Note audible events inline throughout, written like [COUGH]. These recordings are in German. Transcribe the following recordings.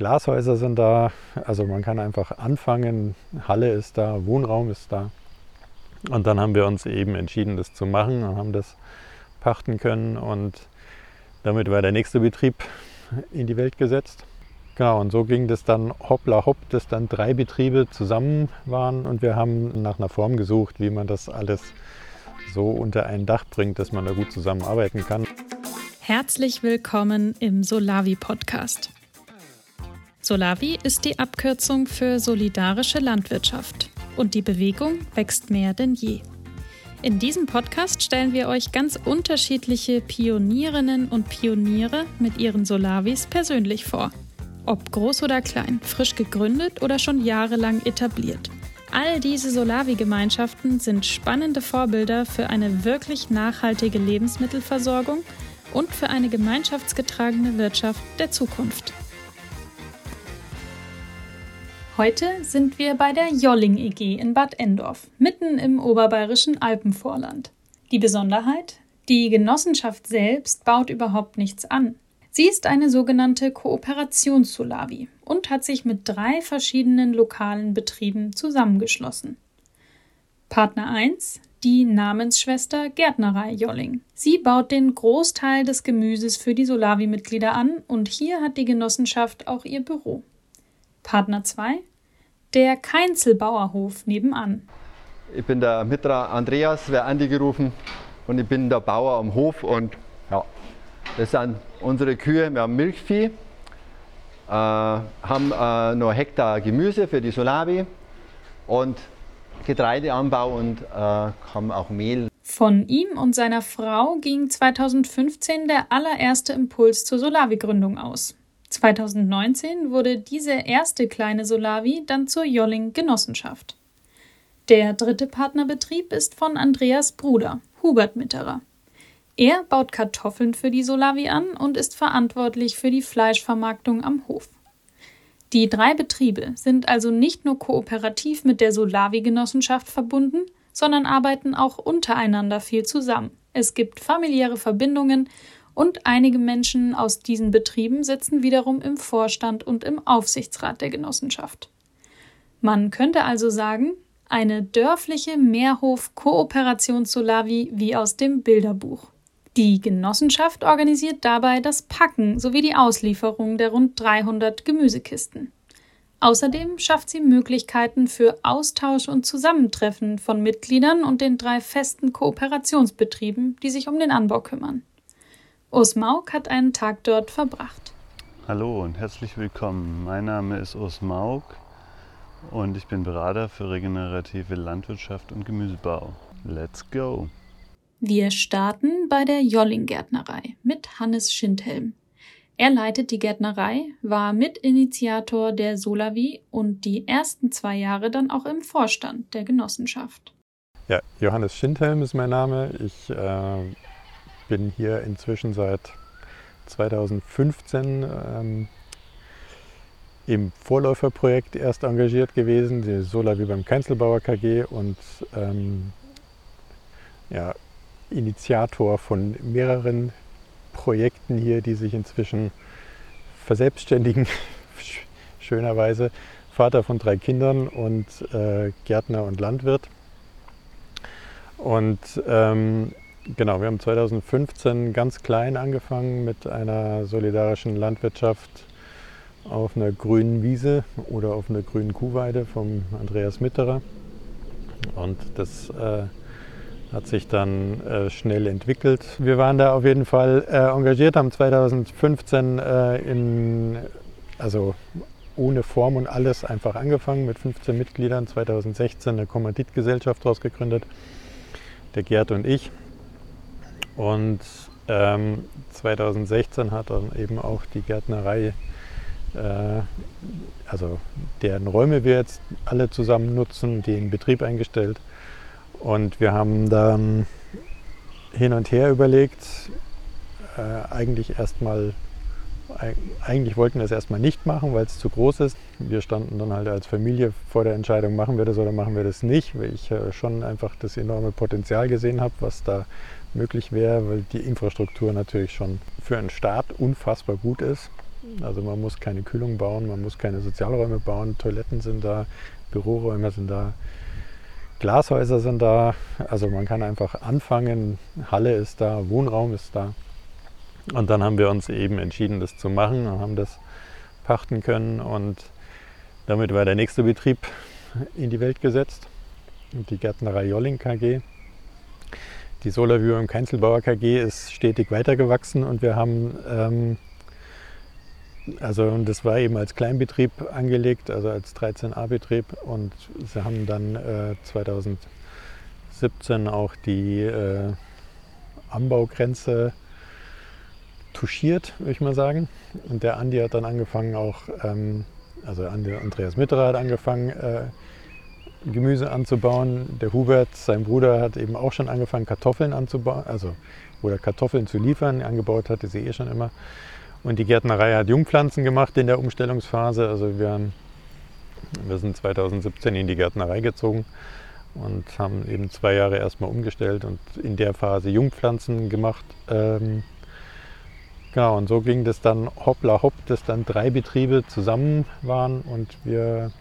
Glashäuser sind da, also man kann einfach anfangen. Halle ist da, Wohnraum ist da. Und dann haben wir uns eben entschieden, das zu machen und haben das pachten können und damit war der nächste Betrieb in die Welt gesetzt. Genau, und so ging das dann hoppla hopp, dass dann drei Betriebe zusammen waren und wir haben nach einer Form gesucht, wie man das alles so unter ein Dach bringt, dass man da gut zusammenarbeiten kann. Herzlich willkommen im Solavi Podcast. Solavi ist die Abkürzung für solidarische Landwirtschaft und die Bewegung wächst mehr denn je. In diesem Podcast stellen wir euch ganz unterschiedliche Pionierinnen und Pioniere mit ihren Solavis persönlich vor. Ob groß oder klein, frisch gegründet oder schon jahrelang etabliert. All diese Solavi-Gemeinschaften sind spannende Vorbilder für eine wirklich nachhaltige Lebensmittelversorgung und für eine gemeinschaftsgetragene Wirtschaft der Zukunft. Heute sind wir bei der Jolling EG in Bad Endorf, mitten im oberbayerischen Alpenvorland. Die Besonderheit? Die Genossenschaft selbst baut überhaupt nichts an. Sie ist eine sogenannte Kooperationssolavi und hat sich mit drei verschiedenen lokalen Betrieben zusammengeschlossen. Partner 1, die Namensschwester Gärtnerei Jolling. Sie baut den Großteil des Gemüses für die Solavi-Mitglieder an und hier hat die Genossenschaft auch ihr Büro. Partner 2, der Keinzelbauerhof nebenan. Ich bin der Mitra Andreas, wer Andi gerufen und ich bin der Bauer am Hof und ja, das sind unsere Kühe. Wir haben Milchvieh, äh, haben äh, noch Hektar Gemüse für die Solavi und Getreideanbau und äh, haben auch Mehl. Von ihm und seiner Frau ging 2015 der allererste Impuls zur Solavi-Gründung aus. 2019 wurde diese erste kleine Solavi dann zur Jolling Genossenschaft. Der dritte Partnerbetrieb ist von Andreas Bruder, Hubert Mitterer. Er baut Kartoffeln für die Solavi an und ist verantwortlich für die Fleischvermarktung am Hof. Die drei Betriebe sind also nicht nur kooperativ mit der Solavi-Genossenschaft verbunden, sondern arbeiten auch untereinander viel zusammen. Es gibt familiäre Verbindungen und einige Menschen aus diesen Betrieben sitzen wiederum im Vorstand und im Aufsichtsrat der Genossenschaft. Man könnte also sagen, eine dörfliche Mehrhof-Kooperation-Solavi wie aus dem Bilderbuch. Die Genossenschaft organisiert dabei das Packen sowie die Auslieferung der rund 300 Gemüsekisten. Außerdem schafft sie Möglichkeiten für Austausch und Zusammentreffen von Mitgliedern und den drei festen Kooperationsbetrieben, die sich um den Anbau kümmern. Urs Mauk hat einen Tag dort verbracht. Hallo und herzlich willkommen. Mein Name ist Urs Mauk und ich bin Berater für regenerative Landwirtschaft und Gemüsebau. Let's go! Wir starten bei der Jolling-Gärtnerei mit Hannes Schindhelm. Er leitet die Gärtnerei, war Mitinitiator der Solavi und die ersten zwei Jahre dann auch im Vorstand der Genossenschaft. Ja, Johannes Schindhelm ist mein Name. Ich äh, bin hier inzwischen seit 2015 ähm, im Vorläuferprojekt erst engagiert gewesen, die Solar wie beim Keinzelbauer KG und ähm, ja, Initiator von mehreren Projekten hier, die sich inzwischen verselbstständigen, [LAUGHS] schönerweise. Vater von drei Kindern und äh, Gärtner und Landwirt. Und ähm, Genau, wir haben 2015 ganz klein angefangen mit einer solidarischen Landwirtschaft auf einer grünen Wiese oder auf einer grünen Kuhweide vom Andreas Mitterer. Und das äh, hat sich dann äh, schnell entwickelt. Wir waren da auf jeden Fall äh, engagiert, haben 2015 äh, in, also ohne Form und alles einfach angefangen mit 15 Mitgliedern, 2016 eine Kommanditgesellschaft daraus gegründet, der Gerd und ich. Und ähm, 2016 hat dann eben auch die Gärtnerei, äh, also deren Räume wir jetzt alle zusammen nutzen, den Betrieb eingestellt. Und wir haben dann hin und her überlegt, äh, eigentlich erstmal eigentlich wollten wir es erstmal nicht machen, weil es zu groß ist. Wir standen dann halt als Familie vor der Entscheidung, machen wir das oder machen wir das nicht, weil ich äh, schon einfach das enorme Potenzial gesehen habe, was da möglich wäre, weil die Infrastruktur natürlich schon für einen Staat unfassbar gut ist. Also man muss keine Kühlung bauen, man muss keine Sozialräume bauen, Toiletten sind da, Büroräume sind da, Glashäuser sind da. Also man kann einfach anfangen, Halle ist da, Wohnraum ist da. Und dann haben wir uns eben entschieden, das zu machen und haben das pachten können und damit war der nächste Betrieb in die Welt gesetzt, die Gärtnerei Jolling KG. Die Solarview im Keinzelbauer KG ist stetig weitergewachsen und wir haben, ähm, also das war eben als Kleinbetrieb angelegt, also als 13a-Betrieb und sie haben dann äh, 2017 auch die äh, Anbaugrenze touchiert, würde ich mal sagen. Und der Andi hat dann angefangen auch, ähm, also Andreas Mitterer hat angefangen, äh, Gemüse anzubauen. Der Hubert, sein Bruder, hat eben auch schon angefangen, Kartoffeln anzubauen, also oder Kartoffeln zu liefern. Angebaut hatte sie eh schon immer. Und die Gärtnerei hat Jungpflanzen gemacht in der Umstellungsphase. Also wir, haben, wir sind 2017 in die Gärtnerei gezogen und haben eben zwei Jahre erstmal umgestellt und in der Phase Jungpflanzen gemacht. Ähm, genau, und so ging das dann hoppla hopp, dass dann drei Betriebe zusammen waren und wir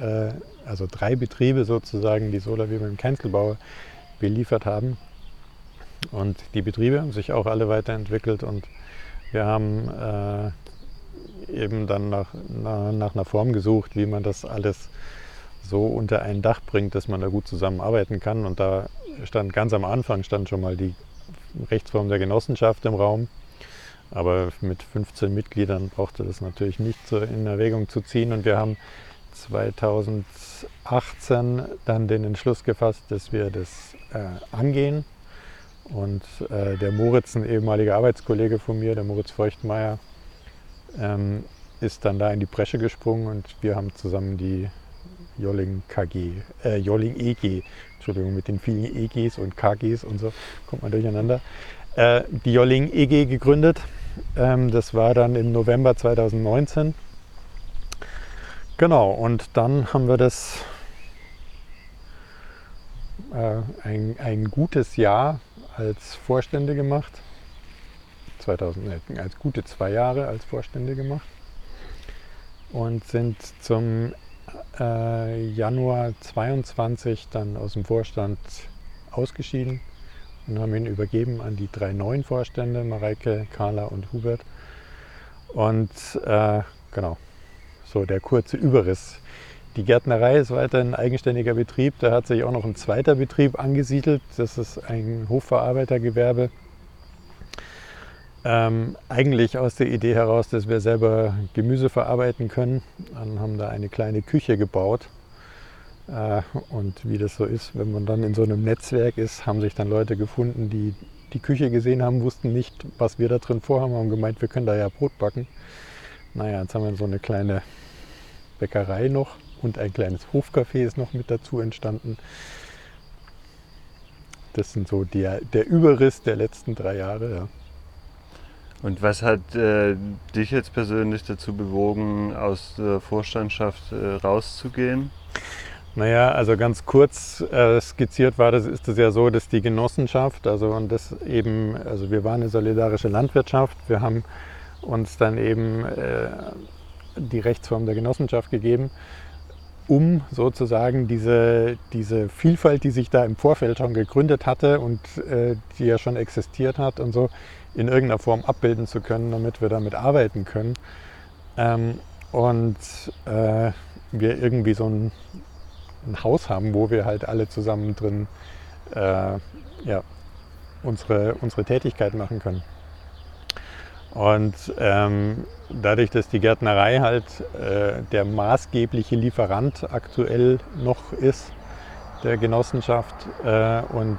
äh, also drei Betriebe sozusagen, die Solarwirbel im Keinzelbau beliefert haben. Und die Betriebe haben sich auch alle weiterentwickelt und wir haben äh, eben dann nach, nach, nach, einer Form gesucht, wie man das alles so unter ein Dach bringt, dass man da gut zusammenarbeiten kann. Und da stand ganz am Anfang stand schon mal die Rechtsform der Genossenschaft im Raum. Aber mit 15 Mitgliedern brauchte das natürlich nicht so in Erwägung zu ziehen. Und wir haben 2018 dann den Entschluss gefasst, dass wir das äh, angehen. Und äh, der Moritz, ein ehemaliger Arbeitskollege von mir, der Moritz Feuchtmeier, ähm, ist dann da in die Bresche gesprungen und wir haben zusammen die Jolling KG, äh, Jolling EG, Entschuldigung, mit den vielen EGs und KGs und so, kommt man durcheinander, äh, die Jolling EG gegründet. Ähm, das war dann im November 2019 Genau, und dann haben wir das äh, ein, ein gutes Jahr als Vorstände gemacht. 2000, als gute zwei Jahre als Vorstände gemacht und sind zum äh, Januar 22 dann aus dem Vorstand ausgeschieden und haben ihn übergeben an die drei neuen Vorstände, Mareike, Carla und Hubert. Und äh, genau, so der kurze Überriss. Die Gärtnerei ist weiter ein eigenständiger Betrieb. Da hat sich auch noch ein zweiter Betrieb angesiedelt. Das ist ein Hofverarbeitergewerbe. Ähm, eigentlich aus der Idee heraus, dass wir selber Gemüse verarbeiten können. Dann haben da eine kleine Küche gebaut. Äh, und wie das so ist, wenn man dann in so einem Netzwerk ist, haben sich dann Leute gefunden, die die Küche gesehen haben, wussten nicht, was wir da drin vorhaben, haben gemeint, wir können da ja Brot backen. Naja, jetzt haben wir so eine kleine Bäckerei noch und ein kleines Hofcafé ist noch mit dazu entstanden. Das sind so der, der Überriss der letzten drei Jahre. Ja. Und was hat äh, dich jetzt persönlich dazu bewogen, aus der Vorstandschaft äh, rauszugehen? Naja, also ganz kurz äh, skizziert war das, ist es ja so, dass die Genossenschaft, also und das eben, also wir waren eine solidarische Landwirtschaft, wir haben uns dann eben äh, die Rechtsform der Genossenschaft gegeben, um sozusagen diese, diese Vielfalt, die sich da im Vorfeld schon gegründet hatte und äh, die ja schon existiert hat und so, in irgendeiner Form abbilden zu können, damit wir damit arbeiten können. Ähm, und äh, wir irgendwie so ein, ein, Haus haben, wo wir halt alle zusammen drin äh, ja, unsere, unsere Tätigkeit machen können. Und ähm, dadurch, dass die Gärtnerei halt äh, der maßgebliche Lieferant aktuell noch ist der Genossenschaft äh, und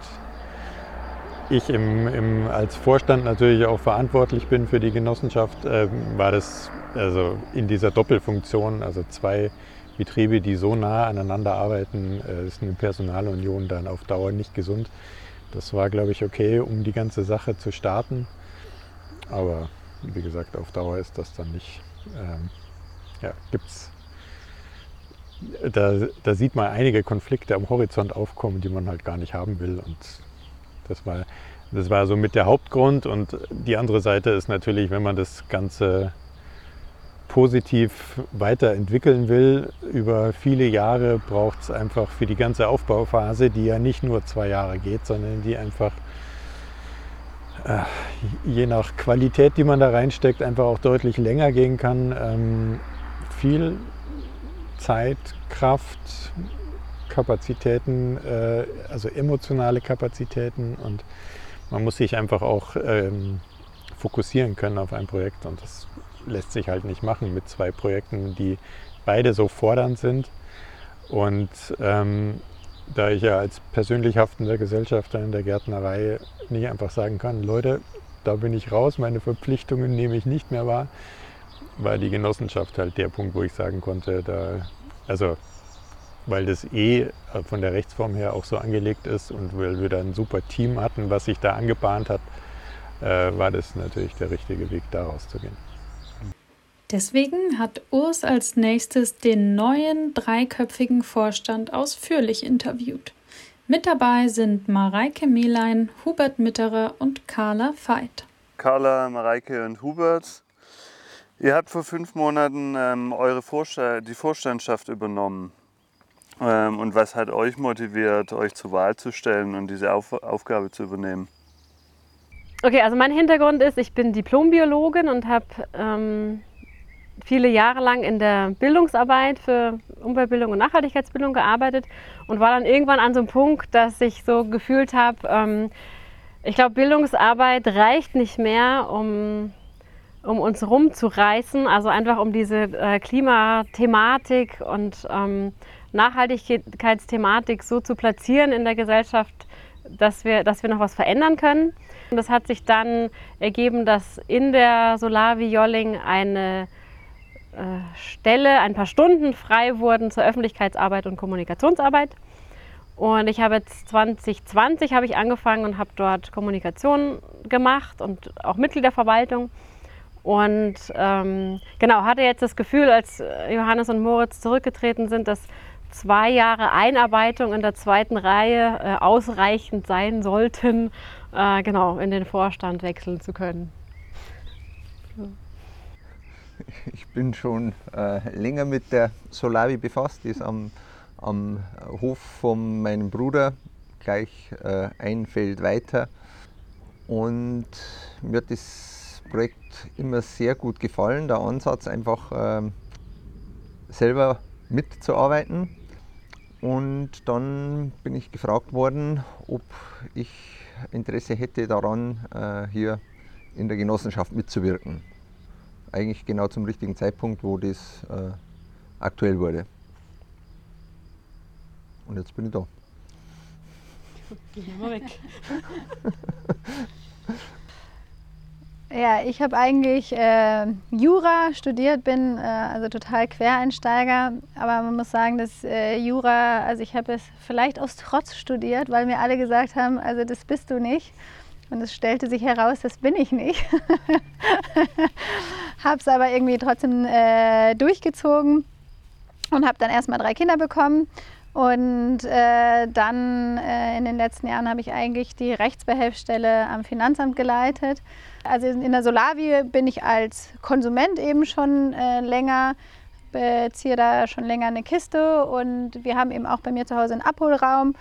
ich im, im, als Vorstand natürlich auch verantwortlich bin für die Genossenschaft, äh, war das also in dieser Doppelfunktion, also zwei Betriebe, die so nah aneinander arbeiten, äh, ist eine Personalunion dann auf Dauer nicht gesund. Das war, glaube ich, okay, um die ganze Sache zu starten. Aber wie gesagt, auf Dauer ist das dann nicht, ähm, ja, gibt's, da, da sieht man einige Konflikte am Horizont aufkommen, die man halt gar nicht haben will. Und das war, das war so mit der Hauptgrund. Und die andere Seite ist natürlich, wenn man das Ganze positiv weiterentwickeln will, über viele Jahre braucht es einfach für die ganze Aufbauphase, die ja nicht nur zwei Jahre geht, sondern die einfach je nach Qualität, die man da reinsteckt, einfach auch deutlich länger gehen kann. Ähm, viel Zeit, Kraft, Kapazitäten, äh, also emotionale Kapazitäten und man muss sich einfach auch ähm, fokussieren können auf ein Projekt und das lässt sich halt nicht machen mit zwei Projekten, die beide so fordernd sind. Und ähm, da ich ja als persönlich haftender Gesellschafter in der Gärtnerei nicht einfach sagen kann, Leute, da bin ich raus, meine Verpflichtungen nehme ich nicht mehr wahr, war die Genossenschaft halt der Punkt, wo ich sagen konnte, da, also weil das eh von der Rechtsform her auch so angelegt ist und weil wir da ein super Team hatten, was sich da angebahnt hat, äh, war das natürlich der richtige Weg, da rauszugehen. Deswegen hat Urs als nächstes den neuen dreiköpfigen Vorstand ausführlich interviewt. Mit dabei sind Mareike Mehlein, Hubert Mitterer und Carla Veit. Carla, Mareike und Hubert, ihr habt vor fünf Monaten ähm, eure Vorstand, die Vorstandschaft übernommen. Ähm, und was hat euch motiviert, euch zur Wahl zu stellen und diese Auf Aufgabe zu übernehmen? Okay, also mein Hintergrund ist, ich bin Diplombiologin und habe ähm, viele Jahre lang in der Bildungsarbeit für Umweltbildung und Nachhaltigkeitsbildung gearbeitet und war dann irgendwann an so einem Punkt, dass ich so gefühlt habe, ähm, ich glaube, Bildungsarbeit reicht nicht mehr, um, um uns rumzureißen, also einfach um diese äh, Klimathematik und ähm, Nachhaltigkeitsthematik so zu platzieren in der Gesellschaft, dass wir, dass wir noch was verändern können. Und das hat sich dann ergeben, dass in der Solavi Jolling eine Stelle, ein paar Stunden frei wurden zur Öffentlichkeitsarbeit und Kommunikationsarbeit. Und ich habe jetzt 2020 habe ich angefangen und habe dort Kommunikation gemacht und auch Mitgliederverwaltung. Und ähm, genau, hatte jetzt das Gefühl, als Johannes und Moritz zurückgetreten sind, dass zwei Jahre Einarbeitung in der zweiten Reihe äh, ausreichend sein sollten, äh, genau, in den Vorstand wechseln zu können. Ich bin schon äh, länger mit der Solavi befasst, die ist am, am Hof von meinem Bruder, gleich äh, ein Feld weiter. Und mir hat das Projekt immer sehr gut gefallen, der Ansatz einfach äh, selber mitzuarbeiten. Und dann bin ich gefragt worden, ob ich Interesse hätte daran, äh, hier in der Genossenschaft mitzuwirken eigentlich genau zum richtigen Zeitpunkt, wo das äh, aktuell wurde. Und jetzt bin ich da. Geh mal weg. [LAUGHS] Ja, ich habe eigentlich äh, Jura studiert, bin äh, also total Quereinsteiger, aber man muss sagen, dass äh, Jura, also ich habe es vielleicht aus Trotz studiert, weil mir alle gesagt haben, also das bist du nicht. Und es stellte sich heraus, das bin ich nicht. [LAUGHS] habe es aber irgendwie trotzdem äh, durchgezogen und habe dann erstmal drei Kinder bekommen. Und äh, dann äh, in den letzten Jahren habe ich eigentlich die Rechtsbehelfsstelle am Finanzamt geleitet. Also in der Solavi bin ich als Konsument eben schon äh, länger, beziehe da schon länger eine Kiste und wir haben eben auch bei mir zu Hause einen Abholraum.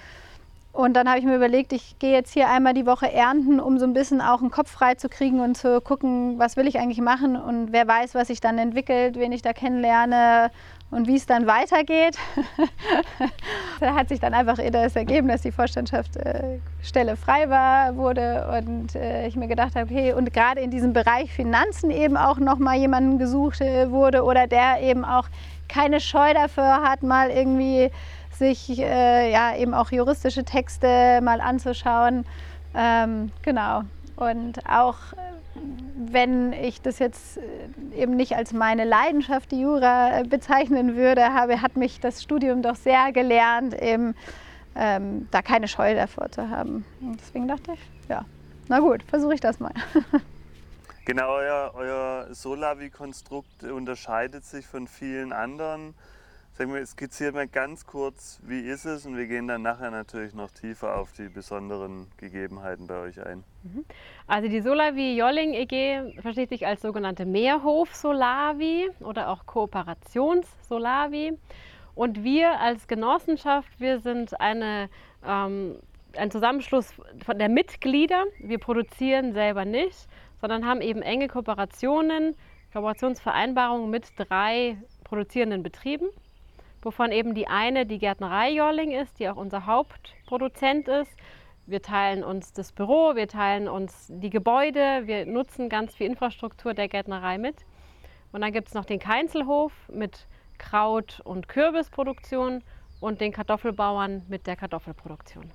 Und dann habe ich mir überlegt, ich gehe jetzt hier einmal die Woche ernten, um so ein bisschen auch einen Kopf frei zu kriegen und zu gucken, was will ich eigentlich machen und wer weiß, was sich dann entwickelt, wen ich da kennenlerne und wie es dann weitergeht. [LAUGHS] da hat sich dann einfach das ergeben, dass die Vorstandschaftstelle äh, frei war, wurde und äh, ich mir gedacht habe, okay, und gerade in diesem Bereich Finanzen eben auch nochmal jemanden gesucht äh, wurde oder der eben auch keine Scheu dafür hat, mal irgendwie sich äh, ja eben auch juristische Texte mal anzuschauen. Ähm, genau. Und auch wenn ich das jetzt äh, eben nicht als meine Leidenschaft, die Jura, äh, bezeichnen würde, habe, hat mich das Studium doch sehr gelernt, eben ähm, da keine Scheu davor zu haben. Und deswegen dachte ich, ja, na gut, versuche ich das mal. [LAUGHS] Genau, euer, euer Solavi-Konstrukt unterscheidet sich von vielen anderen Sag mal, skizziert mal ganz kurz, wie ist es und wir gehen dann nachher natürlich noch tiefer auf die besonderen Gegebenheiten bei euch ein. Also die Solavi Jolling EG versteht sich als sogenannte Meerhof-Solavi oder auch Kooperations-Solavi. Und wir als Genossenschaft, wir sind eine, ähm, ein Zusammenschluss von der Mitglieder. Wir produzieren selber nicht, sondern haben eben enge Kooperationen, Kooperationsvereinbarungen mit drei produzierenden Betrieben wovon eben die eine die Gärtnerei Jolling ist, die auch unser Hauptproduzent ist. Wir teilen uns das Büro, wir teilen uns die Gebäude, wir nutzen ganz viel Infrastruktur der Gärtnerei mit. Und dann gibt es noch den Keinzelhof mit Kraut- und Kürbisproduktion und den Kartoffelbauern mit der Kartoffelproduktion.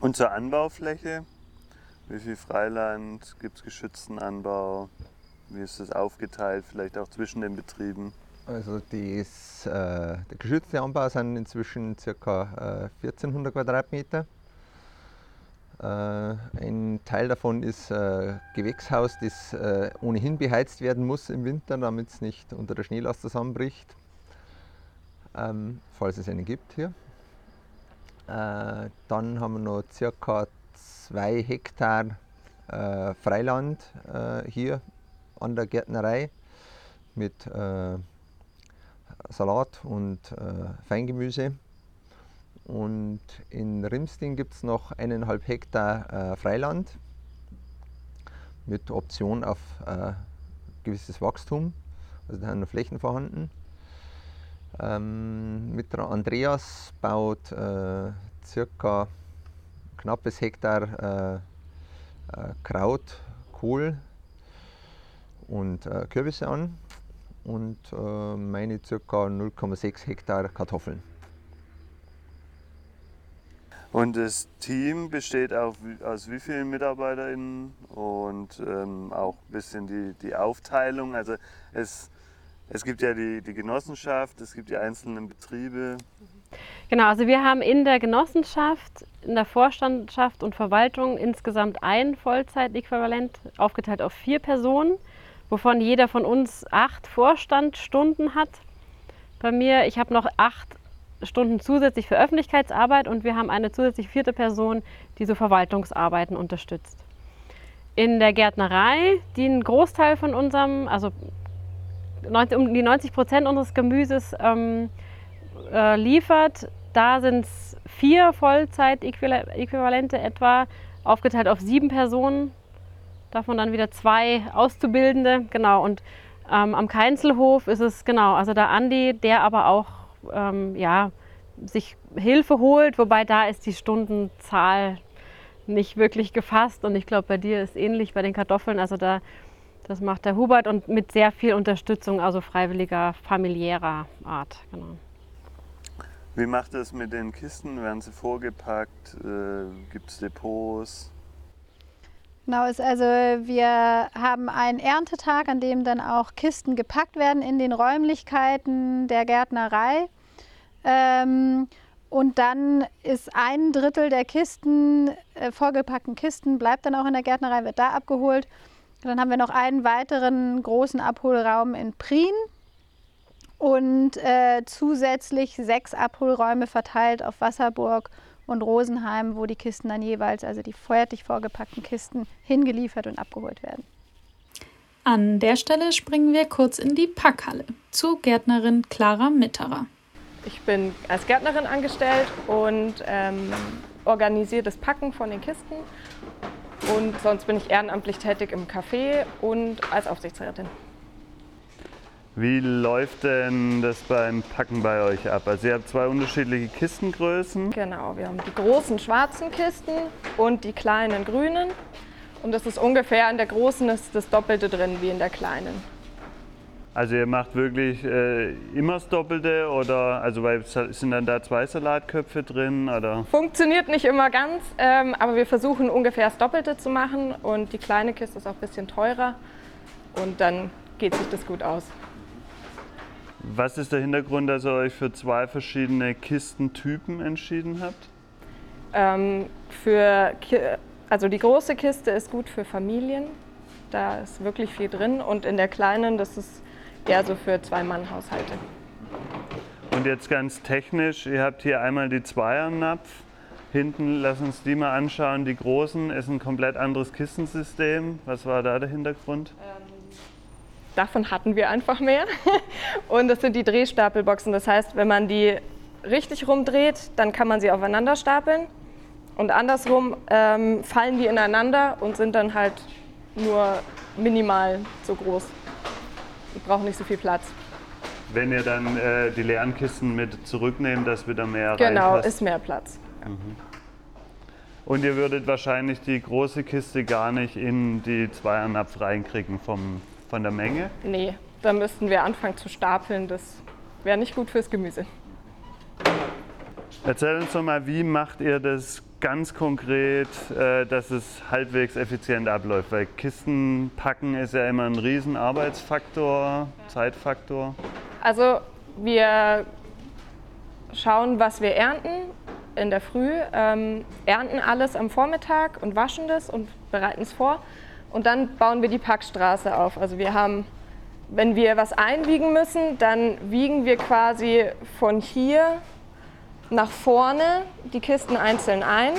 Und zur Anbaufläche? Wie viel Freiland? Gibt es geschützten Anbau? Wie ist das aufgeteilt, vielleicht auch zwischen den Betrieben? Also das, äh, der geschützte Anbau sind inzwischen ca. Äh, 1400 Quadratmeter. Äh, ein Teil davon ist äh, Gewächshaus, das äh, ohnehin beheizt werden muss im Winter, damit es nicht unter der Schneelast zusammenbricht, ähm, falls es einen gibt hier. Äh, dann haben wir noch ca. 2 Hektar Freiland hier an der Gärtnerei mit Salat und äh, Feingemüse. Und in Rimsting gibt es noch eineinhalb Hektar äh, Freiland mit Option auf äh, gewisses Wachstum. Also da sind noch Flächen vorhanden. Ähm, mit Andreas baut äh, circa knappes Hektar äh, äh, Kraut, Kohl und äh, Kürbisse an und äh, meine ca. 0,6 Hektar Kartoffeln. Und das Team besteht auch aus wie vielen MitarbeiterInnen und ähm, auch ein bisschen die, die Aufteilung. Also es, es gibt ja die, die Genossenschaft, es gibt die einzelnen Betriebe. Genau, also wir haben in der Genossenschaft, in der Vorstandschaft und Verwaltung insgesamt ein Vollzeitäquivalent aufgeteilt auf vier Personen wovon jeder von uns acht Vorstandstunden hat. Bei mir, ich habe noch acht Stunden zusätzlich für Öffentlichkeitsarbeit und wir haben eine zusätzlich vierte Person, die so Verwaltungsarbeiten unterstützt. In der Gärtnerei, die einen Großteil von unserem, also um die 90 Prozent unseres Gemüses ähm, äh, liefert, da sind es vier Vollzeitäquivalente etwa, aufgeteilt auf sieben Personen davon dann wieder zwei Auszubildende. Genau, und ähm, am Keinzelhof ist es genau, also der Andi, der aber auch ähm, ja, sich Hilfe holt, wobei da ist die Stundenzahl nicht wirklich gefasst und ich glaube, bei dir ist ähnlich bei den Kartoffeln, also da das macht der Hubert und mit sehr viel Unterstützung, also freiwilliger, familiärer Art. Genau. Wie macht es mit den Kisten? Werden sie vorgepackt? Äh, Gibt es Depots? Genau, also wir haben einen Erntetag, an dem dann auch Kisten gepackt werden in den Räumlichkeiten der Gärtnerei. Ähm, und dann ist ein Drittel der Kisten, äh, vorgepackten Kisten, bleibt dann auch in der Gärtnerei, wird da abgeholt. dann haben wir noch einen weiteren großen Abholraum in Prien und äh, zusätzlich sechs Abholräume verteilt auf Wasserburg und Rosenheim, wo die Kisten dann jeweils, also die fertig vorgepackten Kisten, hingeliefert und abgeholt werden. An der Stelle springen wir kurz in die Packhalle zu Gärtnerin Clara Mitterer. Ich bin als Gärtnerin angestellt und ähm, organisiere das Packen von den Kisten. Und sonst bin ich ehrenamtlich tätig im Café und als Aufsichtsrätin. Wie läuft denn das beim Packen bei euch ab? Also ihr habt zwei unterschiedliche Kistengrößen. Genau, wir haben die großen schwarzen Kisten und die kleinen grünen. Und das ist ungefähr in der großen ist das Doppelte drin wie in der kleinen. Also ihr macht wirklich äh, immer das Doppelte oder also weil, sind dann da zwei Salatköpfe drin oder? Funktioniert nicht immer ganz, ähm, aber wir versuchen ungefähr das Doppelte zu machen und die kleine Kiste ist auch ein bisschen teurer und dann geht sich das gut aus. Was ist der Hintergrund, dass ihr euch für zwei verschiedene Kistentypen entschieden habt? Ähm, für, also die große Kiste ist gut für Familien, da ist wirklich viel drin und in der kleinen, das ist eher so für Zwei-Mann-Haushalte. Und jetzt ganz technisch, ihr habt hier einmal die Zweiernapf. Hinten, lass uns die mal anschauen. Die großen ist ein komplett anderes Kistensystem. Was war da der Hintergrund? Davon hatten wir einfach mehr. [LAUGHS] Und das sind die Drehstapelboxen. Das heißt, wenn man die richtig rumdreht, dann kann man sie aufeinander stapeln. Und andersrum ähm, fallen die ineinander und sind dann halt nur minimal so groß. Die brauchen nicht so viel Platz. Wenn ihr dann äh, die leeren Kisten mit zurücknehmt, dass wieder mehr Genau, reinpasst. ist mehr Platz. Und ihr würdet wahrscheinlich die große Kiste gar nicht in die Zweiernapf reinkriegen vom, von der Menge. Nee, da müssten wir anfangen zu stapeln. Das wäre nicht gut fürs Gemüse. Erzähl uns doch mal, wie macht ihr das ganz konkret, äh, dass es halbwegs effizient abläuft? Weil Kisten packen ist ja immer ein riesen Arbeitsfaktor, Zeitfaktor. Also wir schauen, was wir ernten in der Früh, ähm, ernten alles am Vormittag und waschen das und bereiten es vor. Und dann bauen wir die Packstraße auf. Also wir haben, wenn wir was einwiegen müssen, dann wiegen wir quasi von hier nach vorne die Kisten einzeln ein.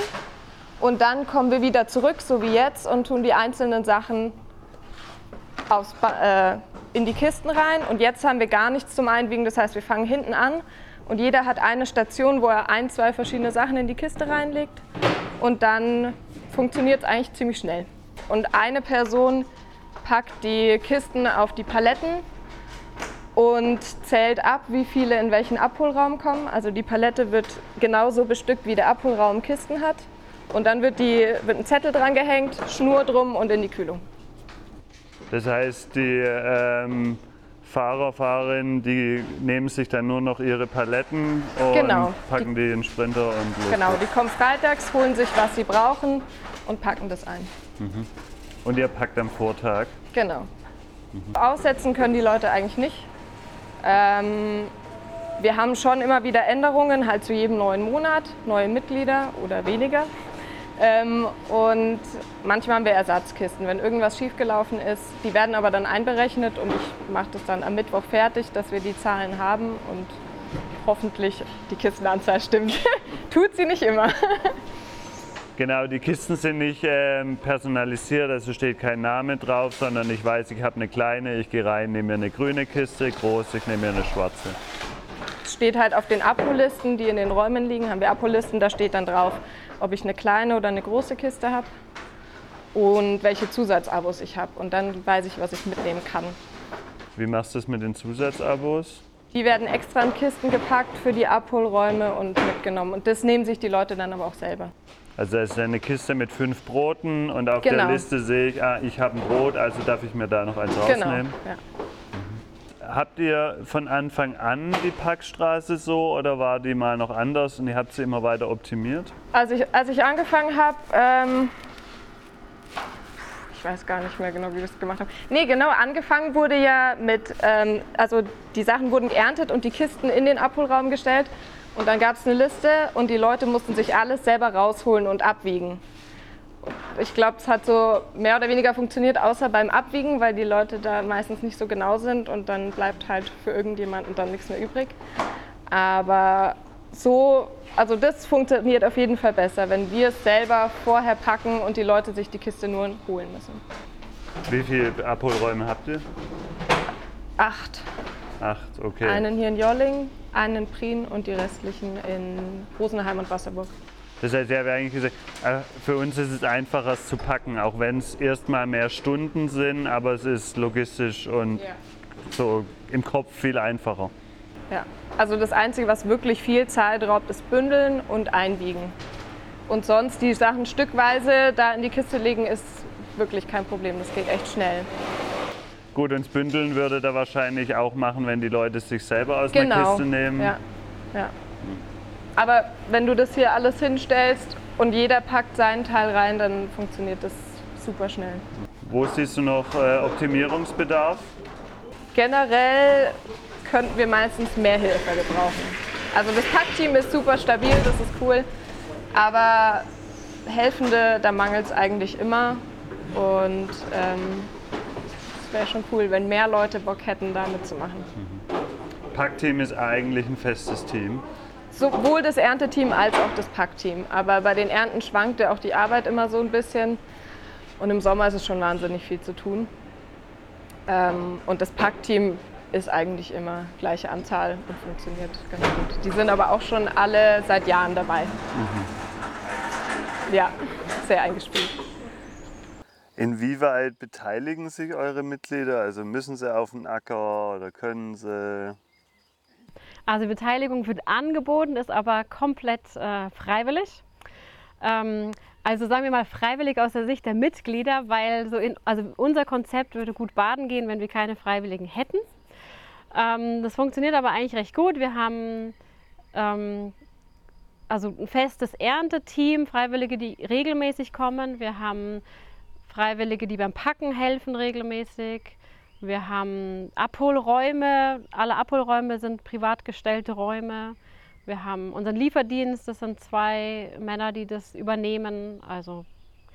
Und dann kommen wir wieder zurück, so wie jetzt, und tun die einzelnen Sachen aufs, äh, in die Kisten rein. Und jetzt haben wir gar nichts zum Einwiegen. Das heißt, wir fangen hinten an und jeder hat eine Station, wo er ein, zwei verschiedene Sachen in die Kiste reinlegt. Und dann funktioniert es eigentlich ziemlich schnell. Und eine Person packt die Kisten auf die Paletten und zählt ab, wie viele in welchen Abholraum kommen. Also die Palette wird genauso bestückt, wie der Abholraum Kisten hat. Und dann wird, die, wird ein Zettel dran gehängt, Schnur drum und in die Kühlung. Das heißt, die ähm, Fahrer, Fahrerinnen, die nehmen sich dann nur noch ihre Paletten und Genau. packen die in den Sprinter und los. Genau, die kommen freitags, holen sich, was sie brauchen und packen das ein. Und ihr packt am Vortag. Genau. Aussetzen können die Leute eigentlich nicht. Ähm, wir haben schon immer wieder Änderungen, halt zu jedem neuen Monat, neue Mitglieder oder weniger. Ähm, und manchmal haben wir Ersatzkisten, wenn irgendwas schiefgelaufen ist. Die werden aber dann einberechnet und ich mache das dann am Mittwoch fertig, dass wir die Zahlen haben und hoffentlich die Kistenanzahl stimmt. [LAUGHS] Tut sie nicht immer. [LAUGHS] Genau, die Kisten sind nicht ähm, personalisiert, also steht kein Name drauf, sondern ich weiß, ich habe eine kleine, ich gehe rein, nehme mir eine grüne Kiste, groß, ich nehme mir eine schwarze. steht halt auf den Abrolisten, die in den Räumen liegen, haben wir Abrolisten, da steht dann drauf, ob ich eine kleine oder eine große Kiste habe und welche Zusatzabos ich habe. Und dann weiß ich, was ich mitnehmen kann. Wie machst du das mit den Zusatzabos? Die werden extra in Kisten gepackt für die Abholräume und mitgenommen. Und das nehmen sich die Leute dann aber auch selber. Also es ist eine Kiste mit fünf Broten und auf Genau. der Liste sehe ich, ah, ich habe ein Brot, also darf ich mir da noch eins Genau. rausnehmen. Ja. Habt ihr von Anfang an die Packstraße so oder war die mal noch anders und ihr habt sie immer weiter optimiert? Als ich, als ich angefangen habe, ähm, ich weiß gar nicht mehr genau, wie wir das gemacht haben. Nee, genau, angefangen wurde ja mit, ähm, also die Sachen wurden geerntet und die Kisten in den Abholraum gestellt. Und dann gab es eine Liste und die Leute mussten sich alles selber rausholen und abwiegen. Ich glaube, es hat so mehr oder weniger funktioniert, außer beim Abwiegen, weil die Leute da meistens nicht so genau sind und dann bleibt halt für irgendjemanden dann nichts mehr übrig. Aber so, also das funktioniert auf jeden Fall besser, wenn wir es selber vorher packen und die Leute sich die Kiste nur holen müssen. Wie viele Abholräume habt ihr? Acht. Acht, okay. Einen hier in Jolling, einen in Prien und die restlichen in Rosenheim und Wasserburg. Das heißt, ich habe eigentlich gesagt, äh, für uns ist es einfacher es zu packen, auch wenn es erstmal mehr Stunden sind, aber es ist logistisch und so im Kopf viel einfacher. Ja. Also das Einzige, was wirklich viel Zeit raubt, ist Bündeln und Einwiegen. Und sonst die Sachen stückweise da in die Kiste legen, ist wirklich kein Problem. Das geht echt schnell. Gut, und Bündeln würde da wahrscheinlich auch machen, wenn die Leute es sich selber aus einer Genau. Kiste nehmen. Ja. ja. Aber wenn du das hier alles hinstellst und jeder packt seinen Teil rein, dann funktioniert das super schnell. Wo siehst du noch äh, Optimierungsbedarf? Generell könnten wir meistens mehr Hilfe gebrauchen. Also das Packteam ist super stabil, das ist cool. Aber Helfende, da mangelt es eigentlich immer. Und ähm, wäre schon cool, wenn mehr Leute Bock hätten, da mitzumachen. Packteam ist eigentlich ein festes Team. Sowohl das Ernteteam als auch das Packteam. Aber bei den Ernten schwankt ja auch die Arbeit immer so ein bisschen. Und im Sommer ist es schon wahnsinnig viel zu tun. Ähm, und das Packteam ist eigentlich immer gleiche Anzahl und funktioniert ganz gut. Die sind aber auch schon alle seit Jahren dabei. Mhm. Ja, sehr eingespielt. Inwieweit beteiligen sich eure Mitglieder? Also müssen sie auf den Acker oder können sie? Also Beteiligung wird angeboten, ist aber komplett äh, freiwillig. Ähm, also sagen wir mal freiwillig aus der Sicht der Mitglieder, weil so in, also unser Konzept würde gut baden gehen, wenn wir keine Freiwilligen hätten. Ähm, das funktioniert aber eigentlich recht gut. Wir haben ähm, also ein festes Ernteteam, Freiwillige, die regelmäßig kommen. Wir haben Freiwillige, die beim Packen helfen regelmäßig. Wir haben Abholräume. Alle Abholräume sind privat gestellte Räume. Wir haben unseren Lieferdienst, das sind zwei Männer, die das übernehmen. Also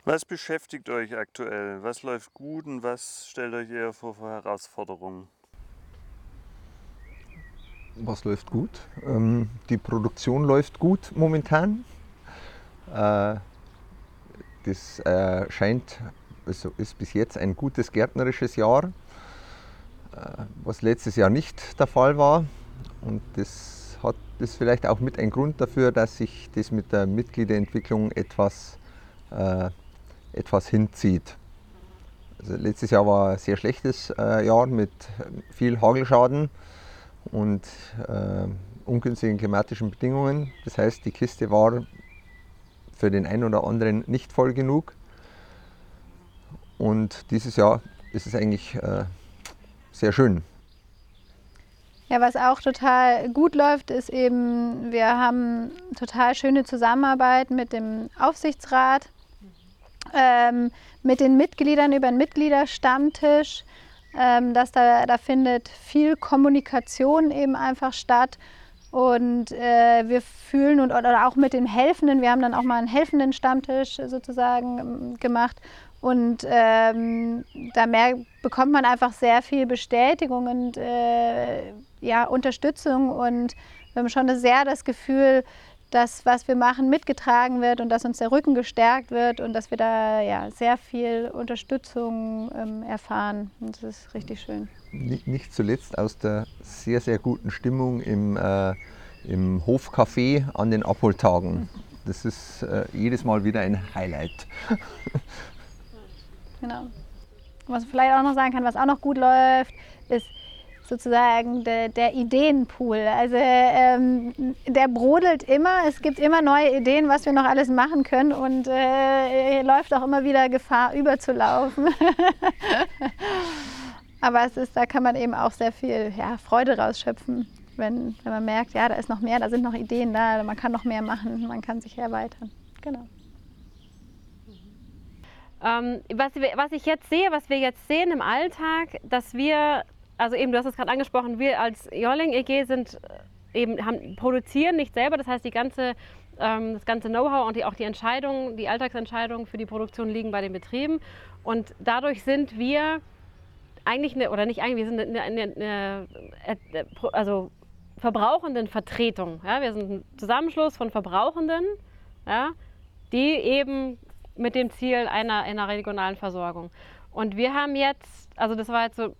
was beschäftigt euch aktuell? Was läuft gut und was stellt euch eher vor Herausforderungen? was läuft gut? Ähm, die Produktion läuft gut momentan. Äh, das äh, scheint, also ist bis jetzt ein gutes gärtnerisches Jahr, äh, was letztes Jahr nicht der Fall war. Und das hat das vielleicht auch mit ein Grund dafür, dass sich das mit der Mitgliederentwicklung etwas, äh, etwas hinzieht. Also letztes Jahr war ein sehr schlechtes äh, Jahr mit viel Hagelschaden und äh, ungünstigen klimatischen Bedingungen. Das heißt, die Kiste war für den einen oder anderen nicht voll genug. Und dieses Jahr ist es eigentlich äh, sehr schön. Ja, was auch total gut läuft, ist eben, wir haben total schöne Zusammenarbeit mit dem Aufsichtsrat, ähm, mit den Mitgliedern über den Mitgliederstammtisch ähm, dass da, da findet viel Kommunikation eben einfach statt. Und äh, wir fühlen und oder auch mit den Helfenden, wir haben dann auch mal einen helfenden Stammtisch sozusagen ähm, gemacht. Und ähm, da mehr, bekommt man einfach sehr viel Bestätigung und äh, ja, Unterstützung. Und wir haben schon sehr das Gefühl, dass was wir machen mitgetragen wird und dass uns der Rücken gestärkt wird und dass wir da ja, sehr viel Unterstützung ähm, erfahren. Und das ist richtig schön. Nicht, nicht, zuletzt aus der sehr, sehr guten Stimmung im, äh, im Hofcafé an den Abholtagen. Das ist äh, jedes Mal wieder ein Highlight. [LAUGHS] genau. Was ich vielleicht auch noch sagen kann, was auch noch gut läuft, ist, sozusagen de, der Ideenpool. Also ähm, der brodelt immer. Es gibt immer neue Ideen, was wir noch alles machen können und äh, läuft auch immer wieder Gefahr, überzulaufen. [LAUGHS] Aber es ist, da kann man eben auch sehr viel ja, Freude rausschöpfen, wenn, wenn man merkt, ja, da ist noch mehr, da sind noch Ideen da, man kann noch mehr machen, man kann sich erweitern. Genau. Ähm, was, was ich jetzt sehe, was wir jetzt sehen im Alltag, dass wir also eben, du hast es gerade angesprochen, wir als Jolling EG sind äh, eben, haben, produzieren nicht selber, das heißt, die ganze, ähm, das ganze Know-how und die, auch die Entscheidungen, die Alltagsentscheidungen für die Produktion liegen bei den Betrieben. Und dadurch sind wir eigentlich eine, oder nicht eigentlich, wir sind eine, eine, eine, eine äh, also verbrauchenden Vertretung. Ja? Wir sind ein Zusammenschluss von Verbrauchenden, ja? die eben mit dem Ziel einer, einer regionalen Versorgung. Und wir haben jetzt, also das war jetzt so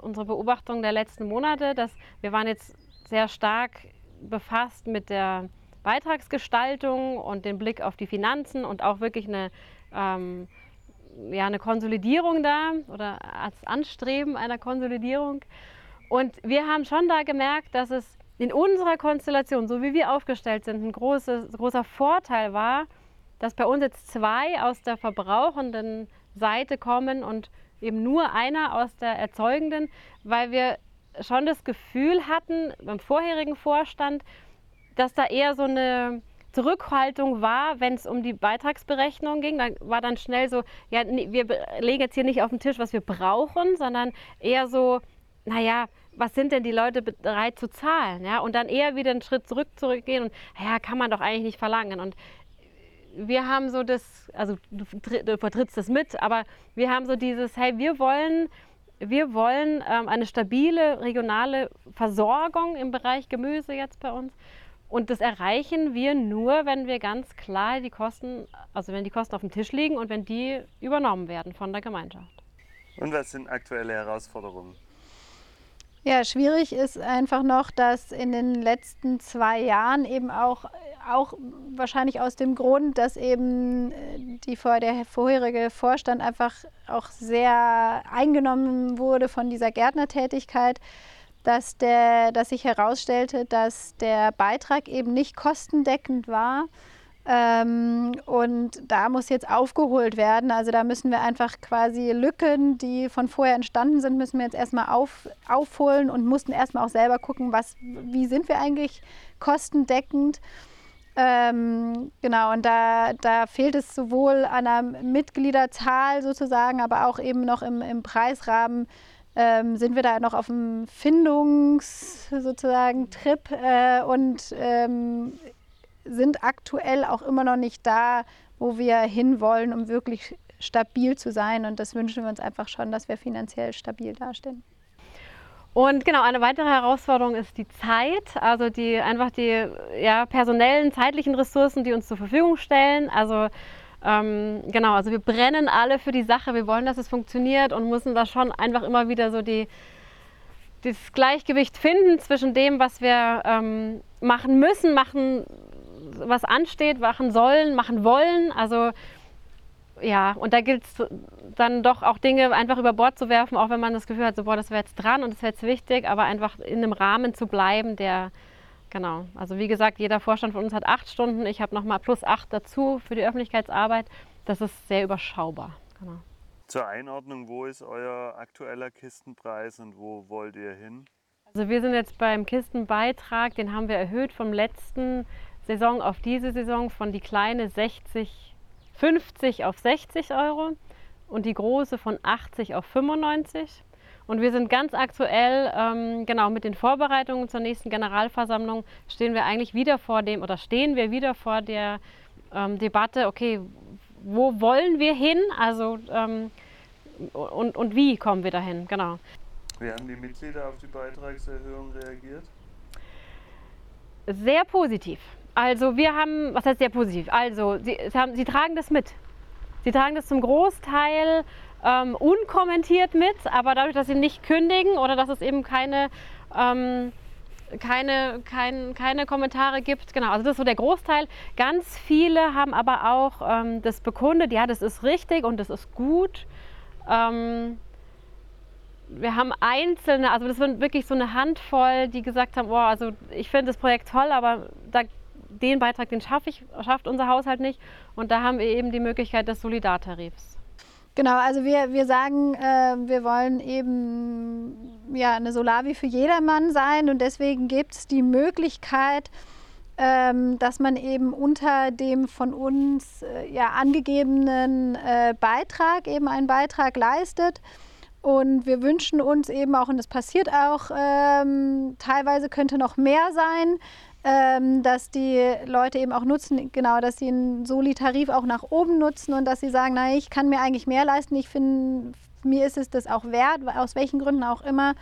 unsere Beobachtung der letzten Monate, dass wir waren jetzt sehr stark befasst mit der Beitragsgestaltung und den Blick auf die Finanzen und auch wirklich eine, ähm, ja, eine Konsolidierung da oder als Anstreben einer Konsolidierung. Und wir haben schon da gemerkt, dass es in unserer Konstellation, so wie wir aufgestellt sind, ein großes, großer Vorteil war, dass bei uns jetzt zwei aus der verbrauchenden Seite kommen und eben nur einer aus der erzeugenden, weil wir schon das Gefühl hatten beim vorherigen Vorstand, dass da eher so eine Zurückhaltung war, wenn es um die Beitragsberechnung ging. Dann war dann schnell so, ja, wir legen jetzt hier nicht auf den Tisch, was wir brauchen, sondern eher so, naja, was sind denn die Leute bereit zu zahlen? Ja? Und dann eher wieder einen Schritt zurück zurückgehen und, ja, kann man doch eigentlich nicht verlangen. Und wir haben so das, also du, du vertrittst das mit, aber wir haben so dieses, hey, wir wollen Wir wollen ähm, eine stabile regionale Versorgung im Bereich Gemüse jetzt bei uns. Und das erreichen wir nur, wenn wir ganz klar die Kosten, also wenn die Kosten auf dem Tisch liegen und wenn die übernommen werden von der Gemeinschaft. Und was sind aktuelle Herausforderungen? Ja, schwierig ist einfach noch, dass in den letzten zwei Jahren eben auch, auch wahrscheinlich aus dem Grund, dass eben äh, die, der vorherige Vorstand einfach auch sehr eingenommen wurde von dieser Gärtnertätigkeit, dass, der, dass sich herausstellte, dass der Beitrag eben nicht kostendeckend war ähm, und da muss jetzt aufgeholt werden. Also da müssen wir einfach quasi Lücken, die von vorher entstanden sind, müssen wir jetzt erstmal auf, aufholen und mussten erstmal auch selber gucken, was, wie sind wir eigentlich kostendeckend. Ähm, genau, und da, da fehlt es sowohl an der Mitgliederzahl sozusagen, aber auch eben noch im, im Preisrahmen ähm, sind wir da noch auf dem Findungs sozusagen Trip äh, und ähm, sind aktuell auch immer noch nicht da, wo wir hinwollen, um wirklich stabil zu sein. Und das wünschen wir uns einfach schon, dass wir finanziell stabil dastehen. Und genau, eine weitere Herausforderung ist die Zeit, also die einfach die ja, personellen, zeitlichen Ressourcen, die uns zur Verfügung stellen. Also ähm, genau, also wir brennen alle für die Sache, wir wollen, dass es funktioniert und müssen da schon einfach immer wieder so die, das Gleichgewicht finden zwischen dem, was wir ähm, machen müssen, machen was ansteht, machen sollen, machen wollen. Also ja, und da gilt es dann doch auch Dinge einfach über Bord zu werfen, auch wenn man das Gefühl hat, so, boah, das wäre jetzt dran und das wäre jetzt wichtig, aber einfach in einem Rahmen zu bleiben, der, genau. Also wie gesagt, jeder Vorstand von uns hat acht Stunden, ich habe nochmal plus acht dazu für die Öffentlichkeitsarbeit. Das ist sehr überschaubar. Genau. Zur Einordnung, wo ist euer aktueller Kistenpreis und wo wollt ihr hin? Also wir sind jetzt beim Kistenbeitrag, den haben wir erhöht vom letzten Saison auf diese Saison von die kleine 60, 50 auf 60 Euro und die große von 80 auf 95. Und wir sind ganz aktuell, ähm, genau mit den Vorbereitungen zur nächsten Generalversammlung, stehen wir eigentlich wieder vor dem, oder stehen wir wieder vor der ähm, Debatte, okay, wo wollen wir hin? Also ähm, und, und wie kommen wir dahin? Genau. Wie haben die Mitglieder auf die Beitragserhöhung reagiert? Sehr positiv. Also wir haben, was heißt sehr positiv? Also sie, sie, haben, sie tragen das mit. Sie tragen das zum Großteil ähm, unkommentiert mit, aber dadurch, dass sie nicht kündigen oder dass es eben keine, ähm, keine, kein, keine Kommentare gibt. Genau, also das ist so der Großteil. Ganz viele haben aber auch ähm, das bekundet, ja, das ist richtig und das ist gut. Ähm, wir haben einzelne, also das sind wirklich so eine Handvoll, die gesagt haben, oh, also ich finde das Projekt toll, aber da den Beitrag, den schaffe ich, schafft unser Haushalt nicht. Und da haben wir eben die Möglichkeit des Solidartarifs. Genau, also wir, wir sagen, äh, wir wollen eben ja, eine Solavi für jedermann sein und deswegen gibt es die Möglichkeit, ähm, dass man eben unter dem von uns äh, ja, angegebenen äh, Beitrag eben einen Beitrag leistet. Und wir wünschen uns eben auch, und das passiert auch, ähm, teilweise könnte noch mehr sein, ähm, dass die Leute eben auch nutzen, genau, dass sie einen Soli-Tarif auch nach oben nutzen und dass sie sagen, na, ich kann mir eigentlich mehr leisten, ich finde, mir ist es das auch wert, aus welchen Gründen auch immer.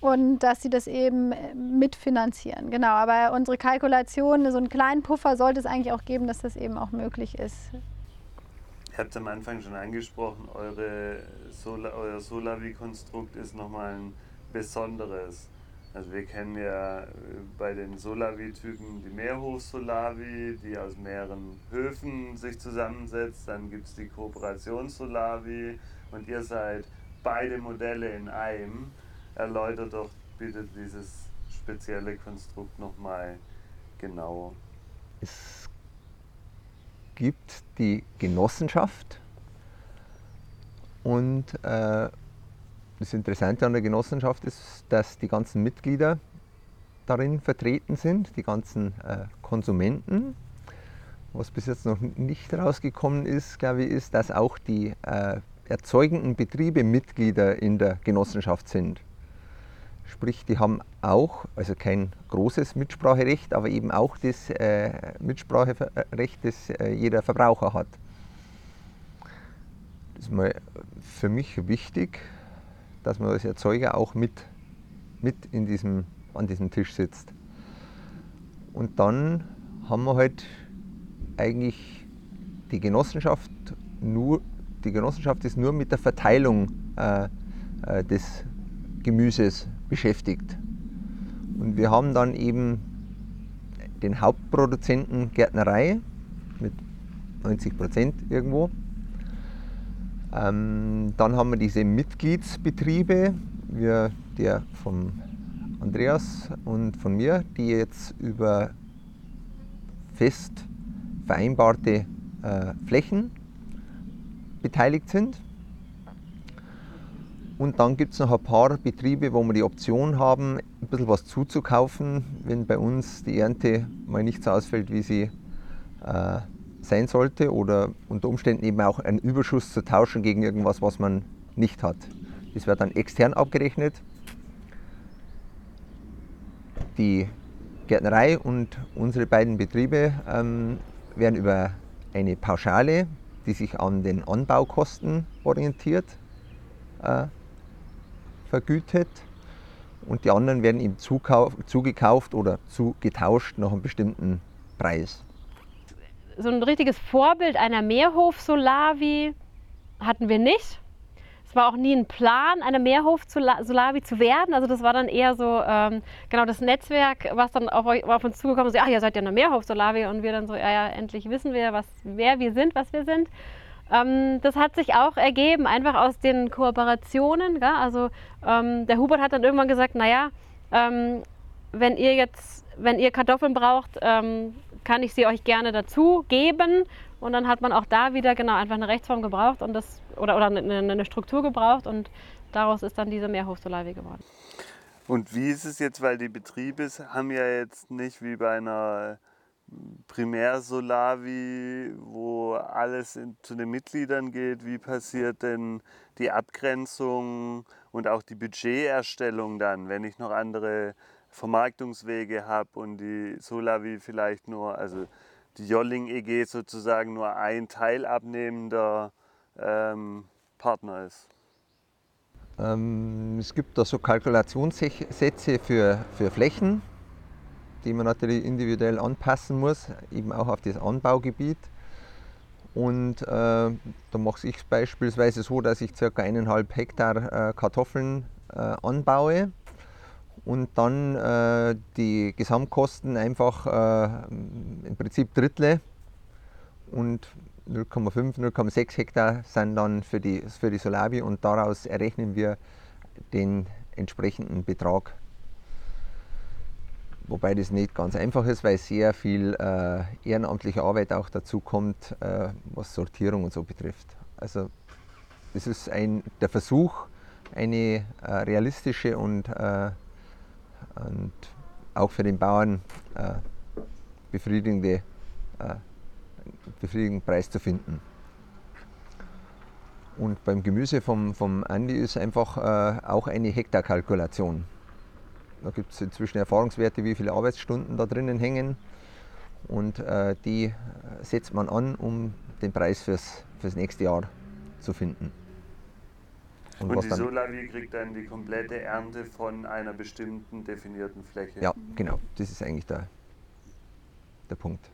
Und dass sie das eben mitfinanzieren. Genau, aber unsere Kalkulation, so einen kleinen Puffer sollte es eigentlich auch geben, dass das eben auch möglich ist. Ihr habt am Anfang schon angesprochen, eure Sola, euer Solavi-Konstrukt ist nochmal ein besonderes. Also wir kennen ja äh, bei den Solavi-Typen die Mehrhof-Solavi, die aus mehreren Höfen sich zusammensetzt. Dann gibt es die Kooperations-Solavi und ihr seid beide Modelle in einem. Erläutert doch bitte dieses spezielle Konstrukt nochmal genauer. Es gibt die Genossenschaft und äh, das Interessante an der Genossenschaft ist, dass die ganzen Mitglieder darin vertreten sind, die ganzen äh, Konsumenten. Was bis jetzt noch nicht rausgekommen ist, glaube ich, ist, dass auch die äh, erzeugenden Betriebe Mitglieder in der Genossenschaft sind. Sprich, die haben auch, also kein großes Mitspracherecht, aber eben auch das äh, Mitspracherecht, das äh, jeder Verbraucher hat. Das ist mal für mich wichtig, dass man als Erzeuger auch mit, mit in diesem, an diesem Tisch sitzt. Und dann haben wir halt eigentlich die Genossenschaft nur, die Genossenschaft ist nur mit der Verteilung äh, äh, des Gemüses beschäftigt. Und wir haben dann eben den Hauptproduzenten Gärtnerei mit 90 Prozent irgendwo. Ähm, dann haben wir diese Mitgliedsbetriebe, wir, der von Andreas und von mir, die jetzt über fest vereinbarte äh, Flächen beteiligt sind. Und dann gibt es noch ein paar Betriebe, wo wir die Option haben, ein bisschen was zuzukaufen, wenn bei uns die Ernte mal nicht so ausfällt, wie sie äh, sein sollte oder unter Umständen eben auch einen Überschuss zu tauschen gegen irgendwas, was man nicht hat. Das wird dann extern abgerechnet. Die Gärtnerei und unsere beiden Betriebe ähm, werden über eine Pauschale, die sich an den Anbaukosten orientiert, äh, vergütet und die anderen werden ihm zugekauft oder zugetauscht nach einem bestimmten Preis. So ein richtiges Vorbild einer Meerhof-Solavi hatten wir nicht. Es war auch nie ein Plan, eine Meerhof-Solavi zu werden. Also das war dann eher so ähm, genau das Netzwerk, was dann auf, auf uns zugekommen ist. Ach, ihr seid ja eine Meerhof-Solavi. Und wir dann so, ja, ja, endlich wissen wir, was, wer wir sind, was wir sind. Ähm, das hat sich auch ergeben, einfach aus den Kooperationen. Gell? Also ähm, der Hubert hat dann irgendwann gesagt, naja, ähm, wenn ihr jetzt, wenn ihr Kartoffeln braucht, ähm, kann ich sie euch gerne dazu geben. Und dann hat man auch da wieder genau einfach eine Rechtsform gebraucht und das, oder, oder eine, eine Struktur gebraucht und daraus ist dann diese Mehrhofsolarie geworden. Und wie ist es jetzt, weil die Betriebe haben ja jetzt nicht wie bei einer Primär-Solavi, wo alles in, zu den Mitgliedern geht. Wie passiert denn die Abgrenzung und auch die Budgeterstellung dann, wenn ich noch andere Vermarktungswege habe und die Solavi vielleicht nur, also die Jolling EG sozusagen nur ein teilabnehmender ähm, Partner ist? Ähm, es gibt da so Kalkulationssätze für, für Flächen die man natürlich individuell anpassen muss, eben auch auf das Anbaugebiet. Und äh, da mache ich es beispielsweise so, dass ich ca. eineinhalb Hektar äh, Kartoffeln äh, anbaue und dann äh, die Gesamtkosten einfach äh, im Prinzip drittle und 0,5, 0,6 Hektar sind dann für die, für die Solavi und daraus errechnen wir den entsprechenden Betrag Wobei das nicht ganz einfach ist, weil sehr viel äh, ehrenamtliche Arbeit auch dazu kommt, äh, was Sortierung und so betrifft. Also es ist ein, der Versuch, eine äh, realistische und, äh, und, auch für den Bauern äh, befriedigende, äh, befriedigenden Preis zu finden. Und beim Gemüse vom, vom Andi ist einfach auch eine Hektarkalkulation. Da gibt es inzwischen Erfahrungswerte, wie viele Arbeitsstunden da drinnen hängen. Und äh, die setzt man an, um den Preis fürs, fürs nächste Jahr zu finden. Und, Und die Solavi kriegt dann die komplette Ernte von einer bestimmten definierten Fläche? Ja, genau. Das ist eigentlich der, der Punkt.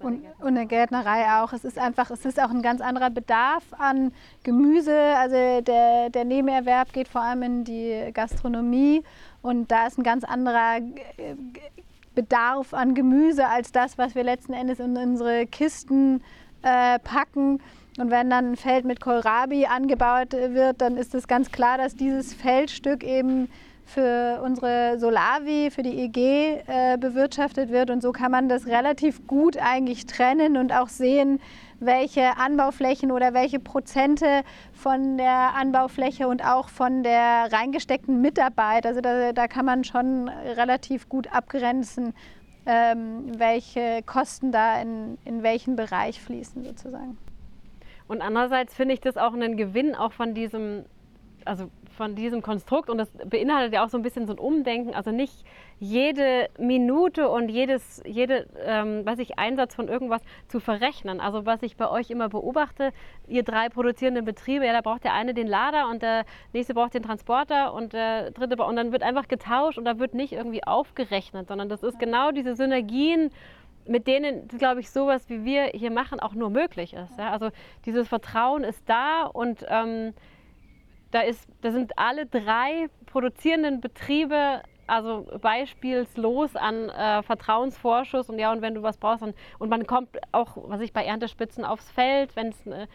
Und, und eine Gärtnerei auch. Es ist einfach, es ist auch ein ganz anderer Bedarf an Gemüse. Also der, der Nebenerwerb geht vor allem in die Gastronomie und da ist ein ganz anderer äh, Bedarf an Gemüse als das, was wir letzten Endes in unsere Kisten äh, packen. Und wenn dann ein Feld mit Kohlrabi angebaut wird, dann ist es ganz klar, dass dieses Feldstück eben für unsere Solavi, für die EG äh, bewirtschaftet wird. Und so kann man das relativ gut eigentlich trennen und auch sehen, welche Anbauflächen oder welche Prozente von der Anbaufläche und auch von der reingesteckten Mitarbeit, also da, da kann man schon relativ gut abgrenzen, ähm, welche Kosten da in, in welchen Bereich fließen sozusagen. Und andererseits finde ich das auch einen Gewinn auch von diesem, also von diesem Konstrukt. Und das beinhaltet ja auch so ein bisschen so ein Umdenken, also nicht jede Minute und jedes, jede, ähm, was ich Einsatz von irgendwas zu verrechnen. Also was ich bei euch immer beobachte, ihr drei produzierenden Betriebe, ja, da braucht der eine den Lader und der nächste braucht den Transporter und der dritte und dann wird einfach getauscht und da wird nicht irgendwie aufgerechnet, sondern das ist genau diese Synergien mit denen, glaube ich, sowas wie wir hier machen, auch nur möglich ist. Ja? Also dieses Vertrauen ist da und ähm, da, ist, da sind alle drei produzierenden Betriebe also beispielslos an äh, Vertrauensvorschuss und ja, und wenn du was brauchst und, und man kommt auch, was ich bei Erntespitzen aufs Feld, wenn es äh,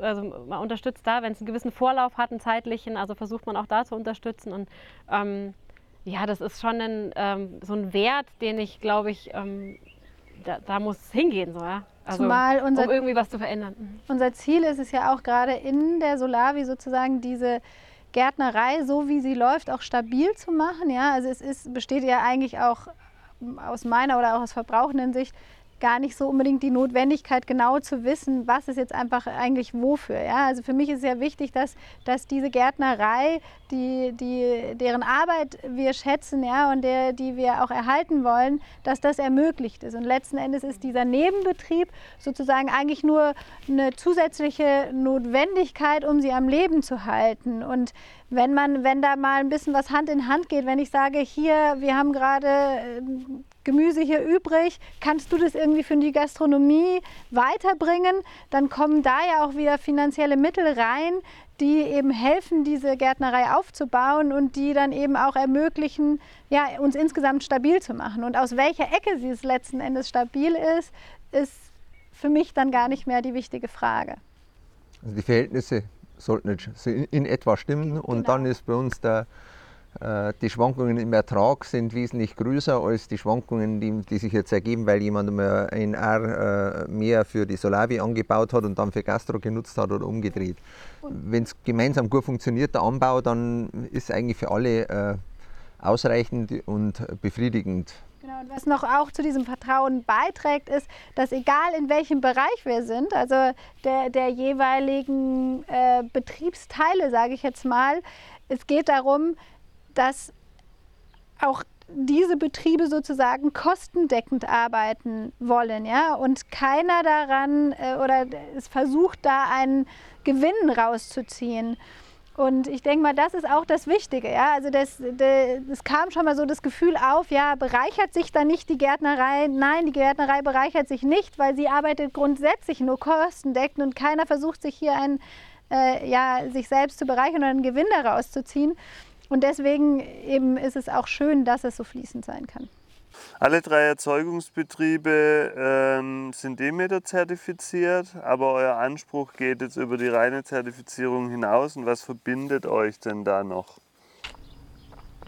also man unterstützt da, wenn es einen gewissen Vorlauf hat, einen zeitlichen, also versucht man auch da zu unterstützen und ähm, ja, das ist schon ein, ähm, so ein Wert, den ich glaube ich, ähm, da, da, muss es hingehen, so, ja. Also, Zumal unser, um irgendwie was zu verändern. Mhm. Unser Ziel ist es ja auch gerade in der Solavi sozusagen diese Gärtnerei, so wie sie läuft, auch stabil zu machen. Ja? Also es ist, besteht ja eigentlich auch aus meiner oder auch aus verbrauchenden Sicht gar nicht so unbedingt die Notwendigkeit, genau zu wissen, was ist jetzt einfach eigentlich wofür. Ja? Also für mich ist ja wichtig, dass, dass diese Gärtnerei, die, die, deren Arbeit wir schätzen ja, und der, die wir auch erhalten wollen, dass das ermöglicht ist. Und letzten Endes ist dieser Nebenbetrieb sozusagen eigentlich nur eine zusätzliche Notwendigkeit, um sie am Leben zu halten. Und wenn man, wenn da mal ein bisschen was Hand in Hand geht, wenn ich sage, hier, wir haben gerade ähm, Gemüse hier übrig, kannst du das irgendwie für die Gastronomie weiterbringen, dann kommen da ja auch wieder finanzielle Mittel rein, die eben helfen, diese Gärtnerei aufzubauen und die dann eben auch ermöglichen, ja, uns insgesamt stabil zu machen. Und aus welcher Ecke sie es letzten Endes stabil ist, ist für mich dann gar nicht mehr die wichtige Frage. Also die Verhältnisse sollten in etwa stimmen und genau. dann ist bei uns der äh, die Schwankungen im Ertrag sind wesentlich größer als die Schwankungen, die, die sich jetzt ergeben, weil jemand ein R äh, mehr für die Solavi angebaut hat und dann für Gastro genutzt hat oder umgedreht. Wenn es gemeinsam gut funktioniert, der Anbau, dann ist eigentlich für alle äh, ausreichend und befriedigend. Genau, und was noch auch zu diesem Vertrauen beiträgt, ist, dass egal in welchem Bereich wir sind, also der, der jeweiligen äh, Betriebsteile, sage ich jetzt mal, es geht darum, dass auch diese Betriebe sozusagen kostendeckend arbeiten wollen, ja, und keiner daran äh, oder es versucht da einen Gewinn rauszuziehen. Und ich denke mal, das ist auch das Wichtige. Ja? Also das, das, kam schon mal so das Gefühl auf, ja, bereichert sich da nicht die Gärtnerei? Nein, die Gärtnerei bereichert sich nicht, weil sie arbeitet grundsätzlich nur kostendeckend und keiner versucht sich hier ein, äh, ja, sich selbst zu bereichern oder einen Gewinn daraus zu ziehen. Und deswegen eben ist es auch schön, dass es so fließend sein kann. Alle drei Erzeugungsbetriebe ähm, sind Demeter zertifiziert, aber euer Anspruch geht jetzt über die reine Zertifizierung hinaus. Und was verbindet euch denn da noch?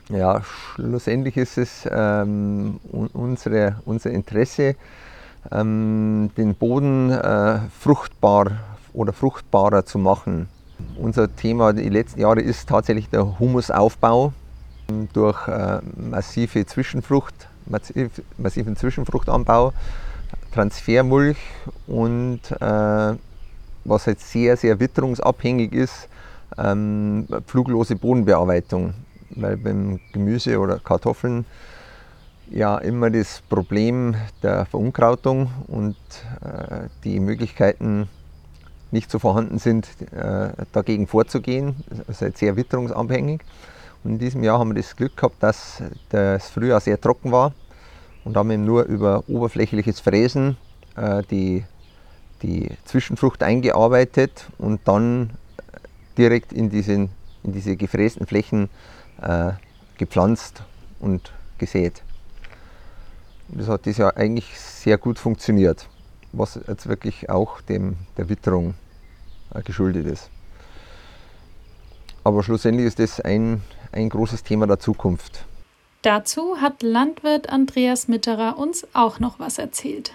Ja, schlussendlich ist es ähm, unsere, unser Interesse, ähm, den Boden äh, fruchtbar oder fruchtbarer zu machen. Unser Thema die letzten Jahre ist tatsächlich der Humusaufbau durch äh, massive Zwischenfrucht, massiv, massiven Zwischenfruchtanbau, Transfermulch und äh, was halt sehr, sehr witterungsabhängig ist, ähm, pfluglose Bodenbearbeitung. Weil beim Gemüse oder Kartoffeln ja immer das Problem der Verunkrautung und äh, die Möglichkeiten nicht so vorhanden sind, äh, dagegen vorzugehen. Das ist halt sehr witterungsabhängig. Und in diesem Jahr haben wir das Glück gehabt, dass das Frühjahr sehr trocken war und haben nur über oberflächliches Fräsen äh, die, die Zwischenfrucht eingearbeitet und dann direkt in, diesen, in diese gefrästen Flächen äh, gepflanzt und gesät. das hat dieses Jahr eigentlich sehr gut funktioniert was jetzt wirklich auch dem, der Witterung äh, geschuldet ist. Aber schlussendlich ist das ein, ein großes Thema der Zukunft. Dazu hat Landwirt Andreas Mitterer uns auch noch was erzählt.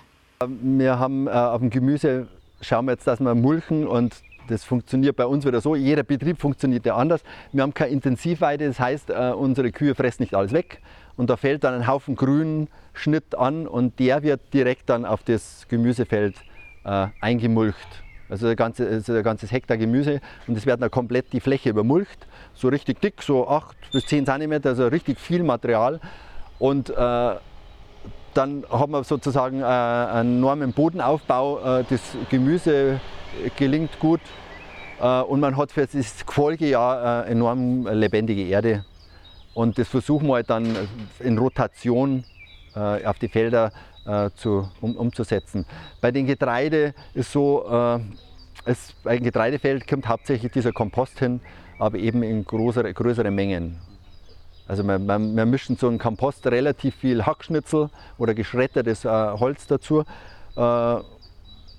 Wir haben äh, auf dem Gemüse, schauen wir jetzt, dass wir mulchen und das funktioniert bei uns wieder so. Jeder Betrieb funktioniert ja anders. Wir haben keine Intensivweide, das heißt, äh, unsere Kühe fressen nicht alles weg und da fällt dann ein Haufen grünen Schnitt an und der wird direkt dann auf das Gemüsefeld äh, eingemulcht Also ein, ganze, also ein ganzes Hektar Gemüse und es wird dann komplett die Fläche übermulcht, so richtig dick, so 8 bis 10 cm, also richtig viel Material. Und äh, dann haben wir sozusagen äh, einen enormen Bodenaufbau. Äh, das Gemüse gelingt gut äh, und man hat für das Folgejahr äh, enorm lebendige Erde. Und das versuchen wir halt dann in Rotation äh, auf die Felder zu, um, umzusetzen. Bei den Getreide ist so, es, bei dem Getreidefeld kommt hauptsächlich dieser Kompost hin, aber eben in größere, größere Mengen. Also wir, wir, wir, mischen so einen Kompost relativ viel Hackschnitzel oder geschreddertes äh, Holz dazu. Äh,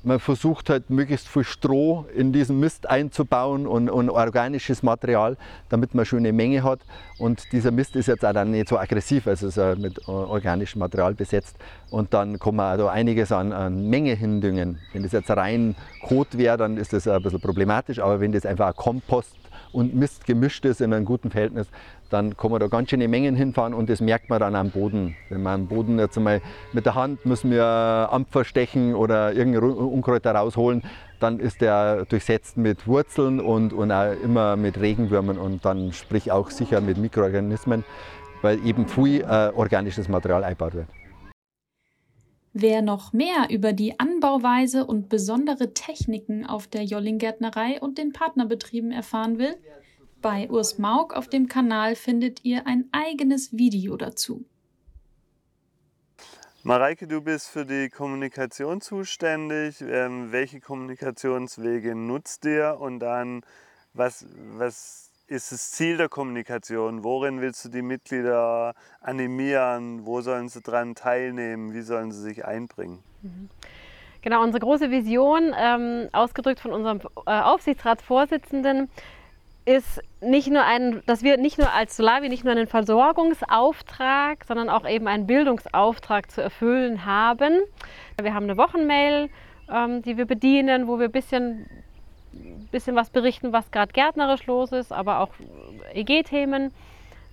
man versucht halt möglichst viel Stroh in diesen Mist einzubauen und, und, organisches Material, damit man schon eine Menge hat. Und dieser Mist ist jetzt auch dann nicht so aggressiv, also ist mit organischem Material besetzt. Und dann kann man also einiges an, an Menge hindüngen. Wenn das jetzt rein Kot wäre, dann ist das ein bisschen problematisch, aber wenn das einfach Kompost und Mist gemischt ist in einem guten Verhältnis, dann kann man da ganz schöne Mengen hinfahren und das merkt man dann am Boden. Wenn man am Boden jetzt einmal mit der Hand müssen wir Ampfer stechen oder irgendeine Unkräuter rausholen, dann ist der durchsetzt mit Wurzeln und, und auch immer mit Regenwürmern und dann sprich auch sicher mit Mikroorganismen, weil eben viel äh, organisches Material eingebaut wird. Wer noch mehr über die Anbauweise und besondere Techniken auf der Jolling-Gärtnerei und den Partnerbetrieben erfahren will, bei Urs Maug auf dem Kanal findet ihr ein eigenes Video dazu. Mareike, du bist für die Kommunikation zuständig. Ähm, welche Kommunikationswege nutzt ihr und dann was, was ist das Ziel der Kommunikation? Worin willst du die Mitglieder animieren? Wo sollen sie daran teilnehmen? Wie sollen sie sich einbringen? Mhm. Genau, unsere große Vision, ähm, ausgedrückt von unserem äh, Aufsichtsratsvorsitzenden, ist nicht nur ein, dass wir nicht nur als Solavi nicht nur einen Versorgungsauftrag, sondern auch eben einen Bildungsauftrag zu erfüllen haben. Wir haben eine Wochenmail, ähm, die wir bedienen, wo wir ein bisschen, bisschen was berichten, was gerade gärtnerisch los ist, aber auch EG-Themen.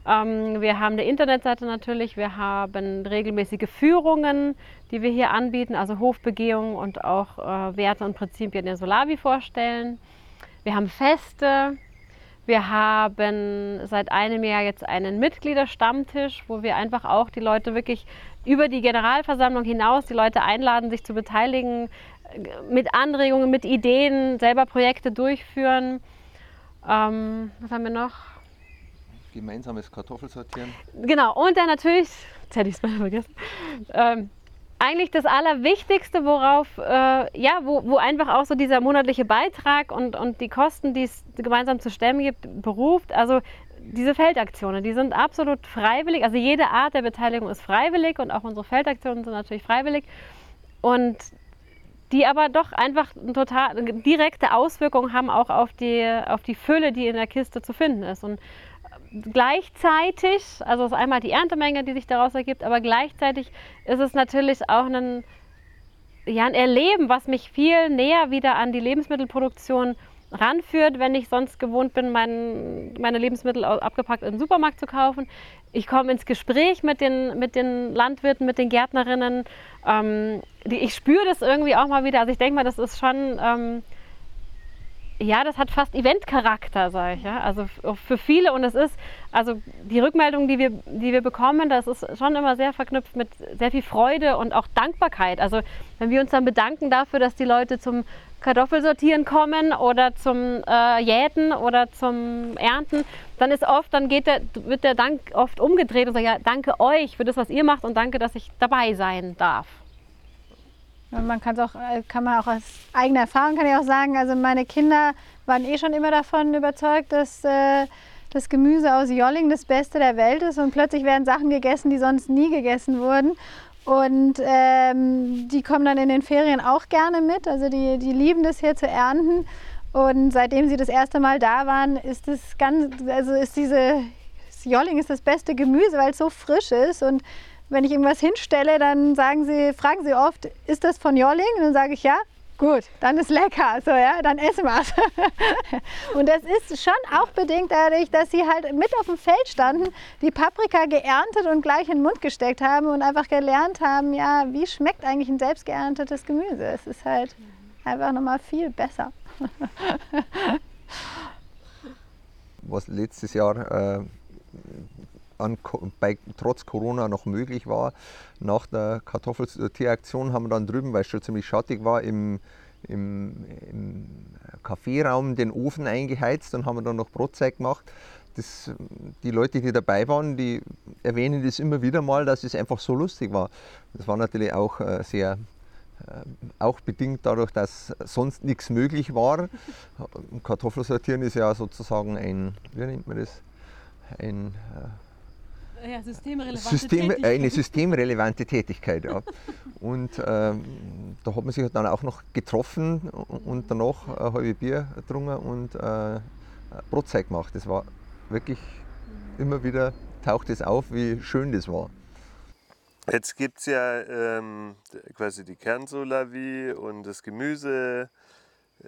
Ähm, wir haben eine Internetseite natürlich, wir haben regelmäßige Führungen, die wir hier anbieten, also Hofbegehungen und auch äh, Werte und Prinzipien der Solavi vorstellen. Wir haben Feste, wir haben seit einem Jahr jetzt einen Mitgliederstammtisch, wo wir einfach auch die Leute wirklich über die Generalversammlung hinaus die Leute einladen, sich zu beteiligen, mit Anregungen, mit Ideen, selber Projekte durchführen. Ähm, was haben wir noch? Gemeinsames Kartoffelsortieren. Genau, und dann natürlich, jetzt hätte ich es mal vergessen, ähm, eigentlich das Allerwichtigste, worauf, äh, ja, wo, wo einfach auch so dieser monatliche Beitrag und, und die Kosten, die es gemeinsam zu stemmen gibt, beruft. Also diese Feldaktionen, die sind absolut freiwillig. Also jede Art der Beteiligung ist freiwillig und auch unsere Feldaktionen sind natürlich freiwillig. Und die aber doch einfach eine total direkte Auswirkungen haben auch auf die, auf die Fülle, die in der Kiste zu finden ist. Und gleichzeitig, also ist einmal die Erntemenge, die sich daraus ergibt, aber gleichzeitig ist es natürlich auch ein, ja, ein Erleben, was mich viel näher wieder an die Lebensmittelproduktion ranführt, wenn ich sonst gewohnt bin, mein, meine Lebensmittel abgepackt im Supermarkt zu kaufen. Ich komme ins Gespräch mit den, mit den Landwirten, mit den Gärtnerinnen. Ähm, die, ich spüre das irgendwie auch mal wieder. Also ich denke mal, das ist schon... Ähm, ja, das hat fast Eventcharakter, sage ich. Ja? Also für viele und es ist, also die Rückmeldungen, die wir, die wir bekommen, das ist schon immer sehr verknüpft mit sehr viel Freude und auch Dankbarkeit. Also wenn wir uns dann bedanken dafür, dass die Leute zum Kartoffelsortieren kommen oder zum äh, Jäten oder zum Ernten, dann ist oft, dann geht der, wird der Dank oft umgedreht und sagt, ja, danke euch für das, was ihr macht und danke, dass ich dabei sein darf. Und man kann es auch, äh, kann man auch aus eigener Erfahrung kann ich auch sagen, also meine Kinder waren eh schon immer davon überzeugt, dass äh, das Gemüse aus Jolling das Beste der Welt ist und plötzlich werden Sachen gegessen, die sonst nie gegessen wurden. Und ähm, die kommen dann in den Ferien auch gerne mit. Also die, die lieben das hier zu ernten. Und seitdem sie das erste Mal da waren, ist das ganz, also ist diese Jolling ist das beste Gemüse, weil es so frisch ist und wenn ich irgendwas hinstelle, dann sagen sie, fragen sie oft, ist das von Jolling? Und dann sage ich ja. Gut, dann ist lecker, so ja, dann essen wir [LAUGHS] es. und das ist schon auch bedingt dadurch, dass sie halt mit auf dem Feld standen, die Paprika geerntet und gleich in den Mund gesteckt haben und einfach gelernt haben, ja, wie schmeckt eigentlich ein selbst geerntetes Gemüse? Es ist halt einfach nochmal viel besser. [LAUGHS] Was letztes Jahr äh, an, bei, trotz Corona noch möglich war, nach der Kartoffelsortieraktion haben wir dann drüben, weil es schon ziemlich schattig war, im, im, im Kaffeeraum den Ofen eingeheizt und haben dann noch Brotzeit gemacht. Das, die Leute, die dabei waren, die erwähnen das immer wieder mal, dass es einfach so lustig war. Das war natürlich auch äh, sehr äh, auch bedingt dadurch, dass sonst nichts möglich war. Kartoffelsortieren ist ja sozusagen ein, wie nennt man das? Ein äh, ja, systemrelevante System, Tätigkeit. eine systemrelevante Tätigkeit. Ja. Und ähm, da hat man sich dann auch noch getroffen und danach ein halbes Bier getrunken und äh, Brotzeit gemacht. Das war wirklich immer wieder taucht es auf, wie schön das war. Jetzt gibt es ja ähm, quasi die Kernsolavie und das Gemüse.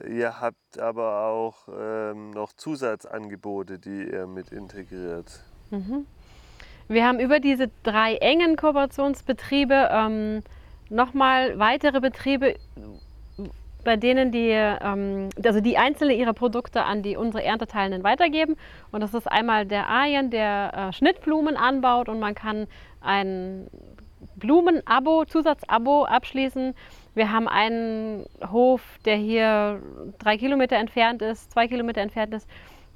Ihr habt aber auch ähm, noch Zusatzangebote, die ihr mit integriert. Mhm. Wir haben über diese drei engen Kooperationsbetriebe ähm, nochmal weitere Betriebe, bei denen die, ähm, also die einzelne ihre Produkte an die unsere Ernteteilenden weitergeben. Und das ist einmal der Arjen, der äh, Schnittblumen anbaut und man kann ein Blumenabo, Zusatzabo abschließen. Wir haben einen Hof, der hier drei Kilometer entfernt ist, zwei Kilometer entfernt ist,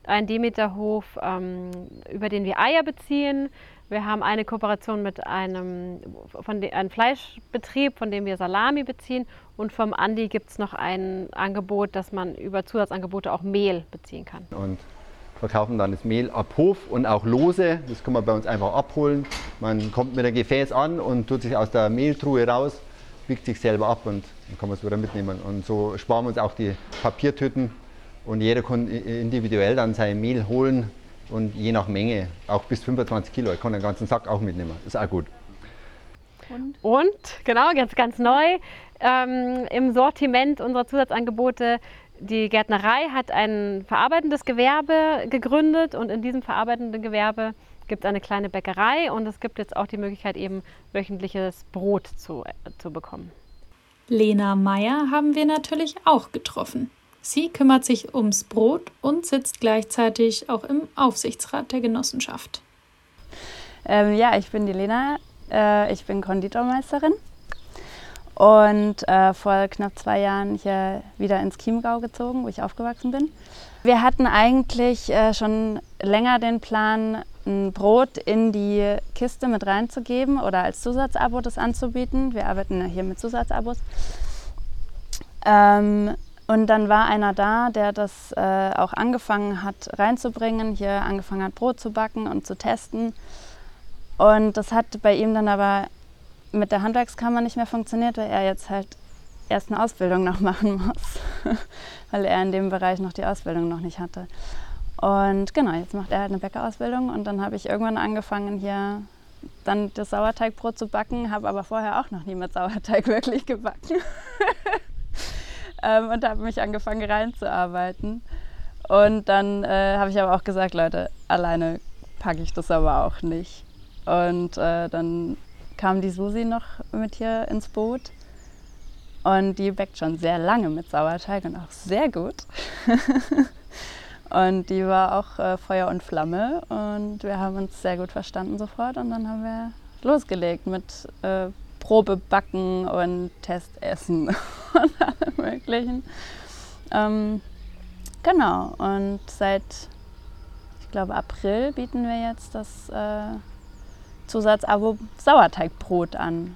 ein Demeterhof, ähm, über den wir Eier beziehen. Wir haben eine Kooperation mit einem, von de, einem Fleischbetrieb, von dem wir Salami beziehen. Und vom Andi gibt es noch ein Angebot, dass man über Zusatzangebote auch Mehl beziehen kann. Und verkaufen dann das Mehl ab Hof und auch lose. Das kann man bei uns einfach abholen. Man kommt mit einem Gefäß an und tut sich aus der Mehltruhe raus, wiegt sich selber ab und dann kann man es wieder mitnehmen. Und so sparen wir uns auch die Papiertüten und jeder kann individuell dann sein Mehl holen und je nach Menge, auch bis 25 Kilo. Ich kann den ganzen Sack auch mitnehmen. Das ist auch gut. Und, und genau, jetzt ganz neu ähm, im Sortiment unserer Zusatzangebote. Die Gärtnerei hat ein verarbeitendes Gewerbe gegründet und in diesem verarbeitenden Gewerbe gibt es eine kleine Bäckerei und es gibt jetzt auch die Möglichkeit, eben wöchentliches Brot zu, zu bekommen. Lena Meyer haben wir natürlich auch getroffen. Sie kümmert sich ums Brot und sitzt gleichzeitig auch im Aufsichtsrat der Genossenschaft. Ähm, ja, ich bin die Lena. Äh, ich bin Konditormeisterin und äh, vor knapp zwei Jahren hier wieder ins Chiemgau gezogen, wo ich aufgewachsen bin. Wir hatten eigentlich äh, schon länger den Plan, ein Brot in die Kiste mit reinzugeben oder als Zusatzabo das anzubieten. Wir arbeiten hier mit Zusatzabos. Ähm, und dann war einer da, der das äh, auch angefangen hat reinzubringen, hier angefangen hat Brot zu backen und zu testen. Und das hat bei ihm dann aber mit der Handwerkskammer nicht mehr funktioniert, weil er jetzt halt erst eine Ausbildung noch [LAUGHS] machen muss, weil er in dem Bereich noch die Ausbildung noch nicht hatte. Und genau, jetzt macht er halt eine Bäckerausbildung und dann habe ich irgendwann angefangen hier dann das Sauerteigbrot zu backen, habe aber vorher auch noch nie mit Sauerteig [LAUGHS] wirklich gebacken ähm, und habe mich angefangen reinzuarbeiten. Und dann äh, habe ich aber auch gesagt, Leute, alleine packe ich das aber auch nicht. Und äh, dann kam die Susi noch mit hier ins Boot. Und die backt schon sehr lange mit Sauerteig und auch sehr gut. [LAUGHS] und die war auch äh, Feuer und Flamme. Und wir haben uns sehr gut verstanden sofort. Und dann haben wir losgelegt mit äh, Probebacken und Testessen [LAUGHS] und allem Möglichen. Ähm, genau. Und seit, ich glaube, April bieten wir jetzt das. Äh, Zusatzabo Sauerteigbrot an.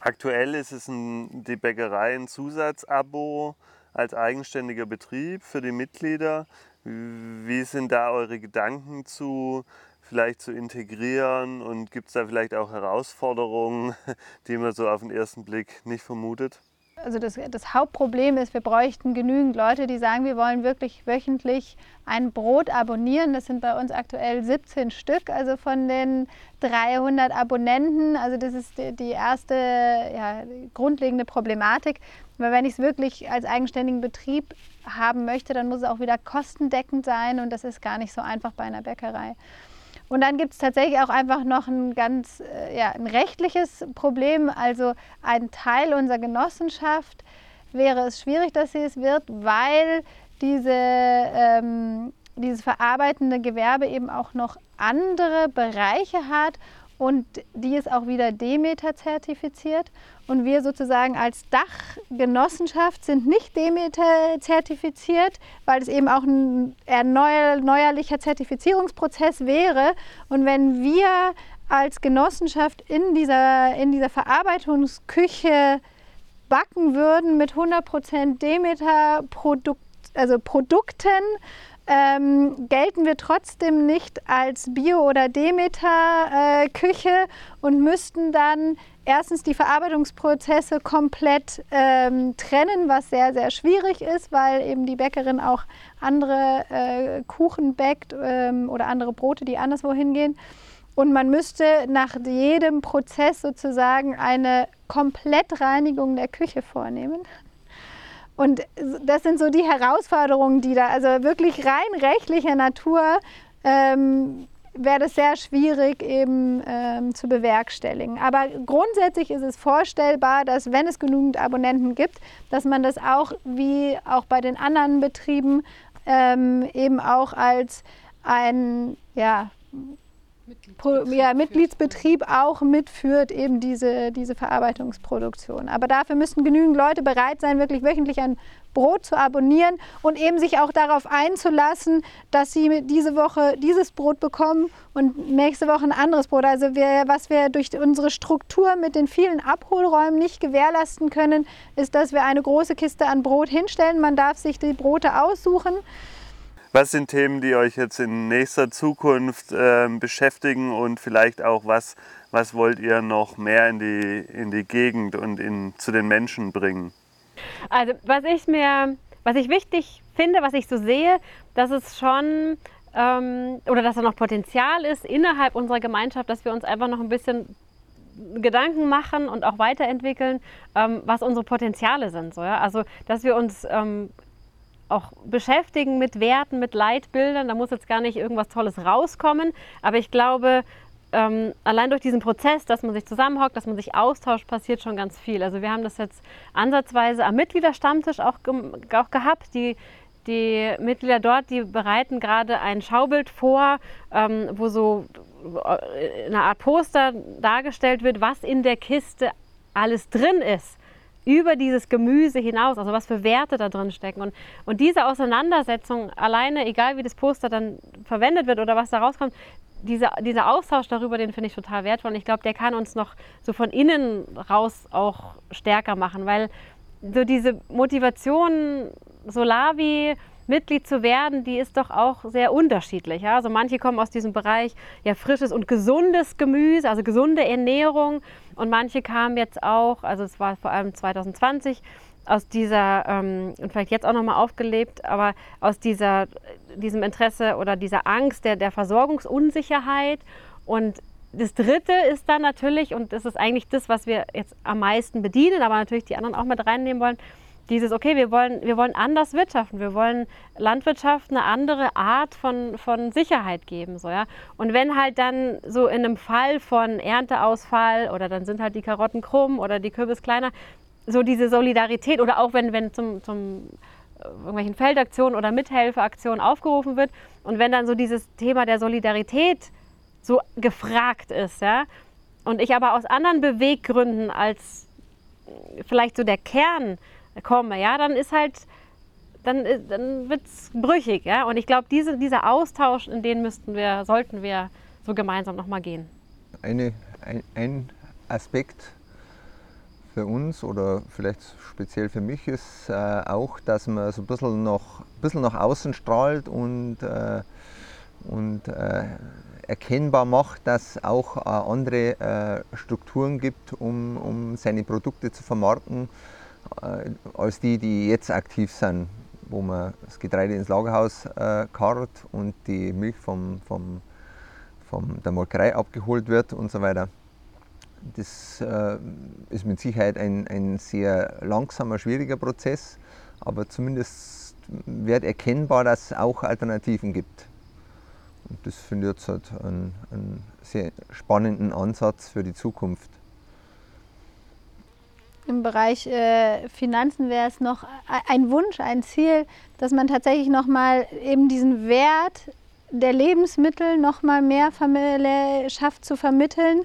Aktuell ist es ein, die Bäckerei ein Zusatzabo als eigenständiger Betrieb für die Mitglieder. Wie sind da eure Gedanken zu vielleicht zu integrieren und gibt es da vielleicht auch Herausforderungen, [LAUGHS] die man so auf den ersten Blick nicht vermutet? also das, das, Hauptproblem ist, wir bräuchten genügend Leute, die sagen, wir wollen wirklich wöchentlich ein Brot abonnieren. Das sind bei uns aktuell 17 Stück, also von den 300 Abonnenten. Also das ist die erste ja, grundlegende Problematik. Weil wenn ich es wirklich als eigenständigen Betrieb haben möchte, dann muss es auch wieder kostendeckend sein und das ist gar nicht so einfach bei einer Bäckerei. Und dann gibt es tatsächlich auch einfach noch ein ganz äh, ja, ein rechtliches Problem. Also ein Teil unserer Genossenschaft wäre es schwierig, dass sie es wird, weil diese, ähm, dieses verarbeitende Gewerbe eben auch noch andere Bereiche hat und die ist auch wieder Demeter zertifiziert. Und wir sozusagen als Dachgenossenschaft sind nicht Demeter zertifiziert, weil es eben auch ein erneuerlicher Zertifizierungsprozess wäre. Und wenn wir als Genossenschaft in dieser, in dieser Verarbeitungsküche backen würden mit 100% Demeter Produkt, also Produkten, ähm, gelten wir trotzdem nicht als Bio- oder Demeter-Küche äh, und müssten dann erstens die Verarbeitungsprozesse komplett ähm, trennen, was sehr, sehr schwierig ist, weil eben die Bäckerin auch andere äh, Kuchen bäckt ähm, oder andere Brote, die anderswo hingehen. Und man müsste nach jedem Prozess sozusagen eine Komplettreinigung der Küche vornehmen. Und das sind so die Herausforderungen, die da, also wirklich rein rechtlicher Natur, ähm, wäre das sehr schwierig eben ähm, zu bewerkstelligen. Aber grundsätzlich ist es vorstellbar, dass wenn es genügend Abonnenten gibt, dass man das auch wie auch bei den anderen Betrieben ähm, eben auch als ein ja, Mitgliedsbetrieb, ja, Mitgliedsbetrieb auch mitführt, eben diese, diese Verarbeitungsproduktion. Aber dafür müssten genügend Leute bereit sein, wirklich wöchentlich ein Brot zu abonnieren und eben sich auch darauf einzulassen, dass sie diese Woche dieses Brot bekommen und nächste Woche ein anderes Brot. Also wir, was wir durch unsere Struktur mit den vielen Abholräumen nicht gewährleisten können, ist, dass wir eine große Kiste an Brot hinstellen. Man darf sich die Brote aussuchen. Was sind Themen, die euch jetzt in nächster Zukunft äh, beschäftigen und vielleicht auch was, was wollt ihr noch mehr in die, in die Gegend und in, zu den Menschen bringen? Also was ich mir, was ich wichtig finde, was ich so sehe, dass es schon ähm, oder dass da noch Potenzial ist innerhalb unserer Gemeinschaft, dass wir uns einfach noch ein bisschen Gedanken machen und auch weiterentwickeln, ähm, was unsere Potenziale sind. So, ja? Also, dass wir uns ähm, auch beschäftigen mit Werten, mit Leitbildern. Da muss jetzt gar nicht irgendwas Tolles rauskommen. Aber ich glaube, ähm, allein durch diesen Prozess, dass man sich zusammenhockt, dass man sich austauscht, passiert schon ganz viel. Also wir haben das jetzt ansatzweise am Mitgliederstammtisch auch, auch gehabt. Die, die Mitglieder dort, die bereiten gerade ein Schaubild vor, ähm, wo so äh, eine Art Poster dargestellt wird, was in der Kiste alles drin ist über dieses Gemüse hinaus, also was für Werte da drin stecken. Und, und diese Auseinandersetzung alleine, egal wie das Poster dann verwendet wird oder was da rauskommt, diese, dieser Austausch darüber, den finde ich total wertvoll. Und ich glaube, der kann uns noch so von innen raus auch stärker machen, weil so diese Motivation, Solavi, Mitglied zu werden, die ist doch auch sehr unterschiedlich. Also manche kommen aus diesem Bereich ja, frisches und gesundes Gemüse, also gesunde Ernährung. Und manche kamen jetzt auch, also es war vor allem 2020, aus dieser, ähm, und vielleicht jetzt auch nochmal aufgelebt, aber aus dieser, diesem Interesse oder dieser Angst der, der Versorgungsunsicherheit. Und das Dritte ist dann natürlich, und das ist eigentlich das, was wir jetzt am meisten bedienen, aber natürlich die anderen auch mit reinnehmen wollen, dieses, okay, wir wollen, wir wollen anders wirtschaften, wir wollen Landwirtschaft eine andere Art von, von Sicherheit geben. So, ja? Und wenn halt dann so in einem Fall von Ernteausfall oder dann sind halt die Karotten krumm oder die Kürbis kleiner, so diese Solidarität oder auch wenn, wenn zum, zum äh, irgendwelchen Feldaktionen oder Mithelferaktionen aufgerufen wird und wenn dann so dieses Thema der Solidarität so gefragt ist, ja, und ich aber aus anderen Beweggründen als vielleicht so der Kern komme, ja, dann ist halt, dann, äh, dann wird es brüchig, ja. Und ich glaube, diese, dieser Austausch, in den müssten wir, sollten wir so gemeinsam nochmal gehen. Eine, ein, ein Aspekt für uns oder vielleicht speziell für mich ist äh, auch, dass man so ein bisschen nach, ein bisschen nach außen strahlt und, äh, und äh, erkennbar macht, dass es auch äh, andere äh, Strukturen gibt, um, um seine Produkte zu vermarkten. Äh, als die, die jetzt aktiv sind, wo man das Getreide ins Lagerhaus äh, karrt und die Milch vom, vom, von der Molkerei abgeholt wird und so weiter. Das äh, ist mit Sicherheit ein, ein sehr langsamer, schwieriger Prozess, aber zumindest wird erkennbar, dass es auch Alternativen gibt. Und das finde ich jetzt halt einen, einen sehr spannenden Ansatz für die Zukunft. Im Bereich äh, Finanzen wäre es noch ein Wunsch, ein Ziel, dass man tatsächlich nochmal eben diesen Wert der Lebensmittel nochmal mehr schafft zu vermitteln,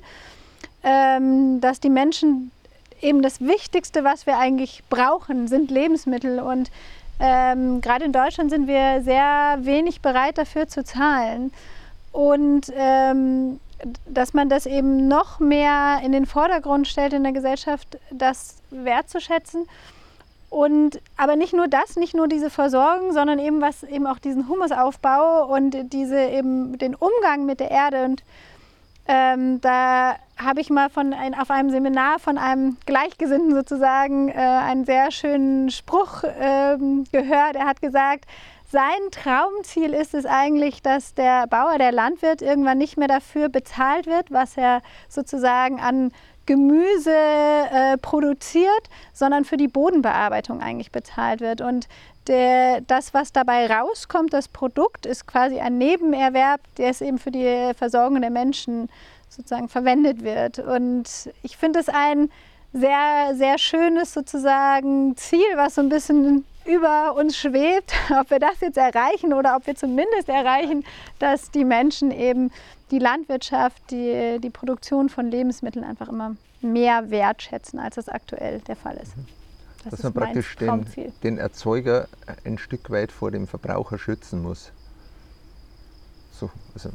ähm, dass die Menschen eben das Wichtigste, was wir eigentlich brauchen, sind Lebensmittel und ähm, gerade in Deutschland sind wir sehr wenig bereit dafür zu zahlen. Und ähm, dass man das eben noch mehr in den Vordergrund stellt in der Gesellschaft, das wertzuschätzen. Und aber nicht nur das, nicht nur diese Versorgung, sondern eben was eben auch diesen Humusaufbau und diese eben den Umgang mit der Erde. Und ähm, da habe ich mal von ein, auf einem Seminar von einem Gleichgesinnten sozusagen äh, einen sehr schönen Spruch äh, gehört. Er hat gesagt, sein Traumziel ist es eigentlich, dass der Bauer, der Landwirt irgendwann nicht mehr dafür bezahlt wird, was er sozusagen an Gemüse äh, produziert, sondern für die Bodenbearbeitung eigentlich bezahlt wird. Und der, das, was dabei rauskommt, das Produkt, ist quasi ein Nebenerwerb, der es eben für die Versorgung der Menschen sozusagen verwendet wird. Und ich finde es ein sehr, sehr schönes sozusagen Ziel, was so ein bisschen über uns schwebt, [LAUGHS] ob wir das jetzt erreichen oder ob wir zumindest erreichen, dass die Menschen eben die Landwirtschaft, die, die Produktion von Lebensmitteln einfach immer mehr wertschätzen, als das aktuell der Fall ist. Das Dass man praktisch den, den, Erzeuger ein Stück weit vor dem Verbraucher schützen muss. So, also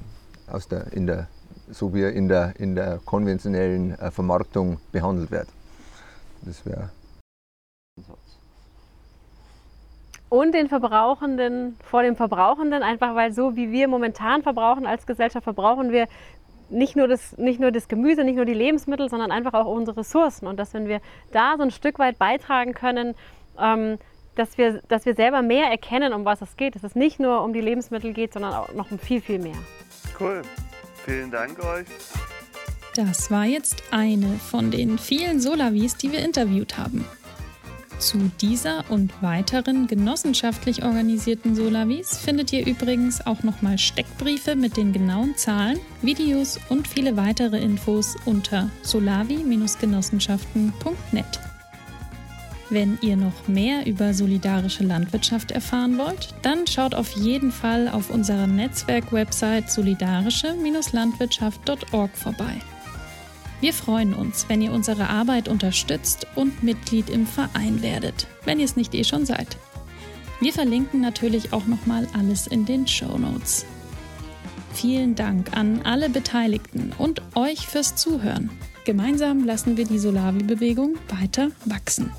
aus der, in der, so wie er in der, in der konventionellen äh, Vermarktung behandelt wird. Das wäre und den Verbrauchenden vor dem Verbrauchenden, einfach weil so wie wir momentan verbrauchen als Gesellschaft, verbrauchen wir nicht nur, das, nicht nur das Gemüse, nicht nur die Lebensmittel, sondern einfach auch unsere Ressourcen. Und dass wenn wir da so ein Stück weit beitragen können, ähm, dass, wir, dass wir selber mehr erkennen, um was es geht, dass es nicht nur um die Lebensmittel geht, sondern auch noch um viel, viel mehr. Cool. Vielen Dank euch. Das war jetzt eine von den vielen Solavis, die wir interviewt haben. Zu dieser und weiteren genossenschaftlich organisierten Solavis findet ihr übrigens auch nochmal Steckbriefe mit den genauen Zahlen, Videos und viele weitere Infos unter solavi-genossenschaften.net. Wenn ihr noch mehr über solidarische Landwirtschaft erfahren wollt, dann schaut auf jeden Fall auf unserer Netzwerk-Website solidarische-landwirtschaft.org vorbei. Wir freuen uns, wenn ihr unsere Arbeit unterstützt und Mitglied im Verein werdet, wenn ihr es nicht eh schon seid. Wir verlinken natürlich auch nochmal alles in den Show Notes. Vielen Dank an alle Beteiligten und euch fürs Zuhören. Gemeinsam lassen wir die Solavi-Bewegung weiter wachsen.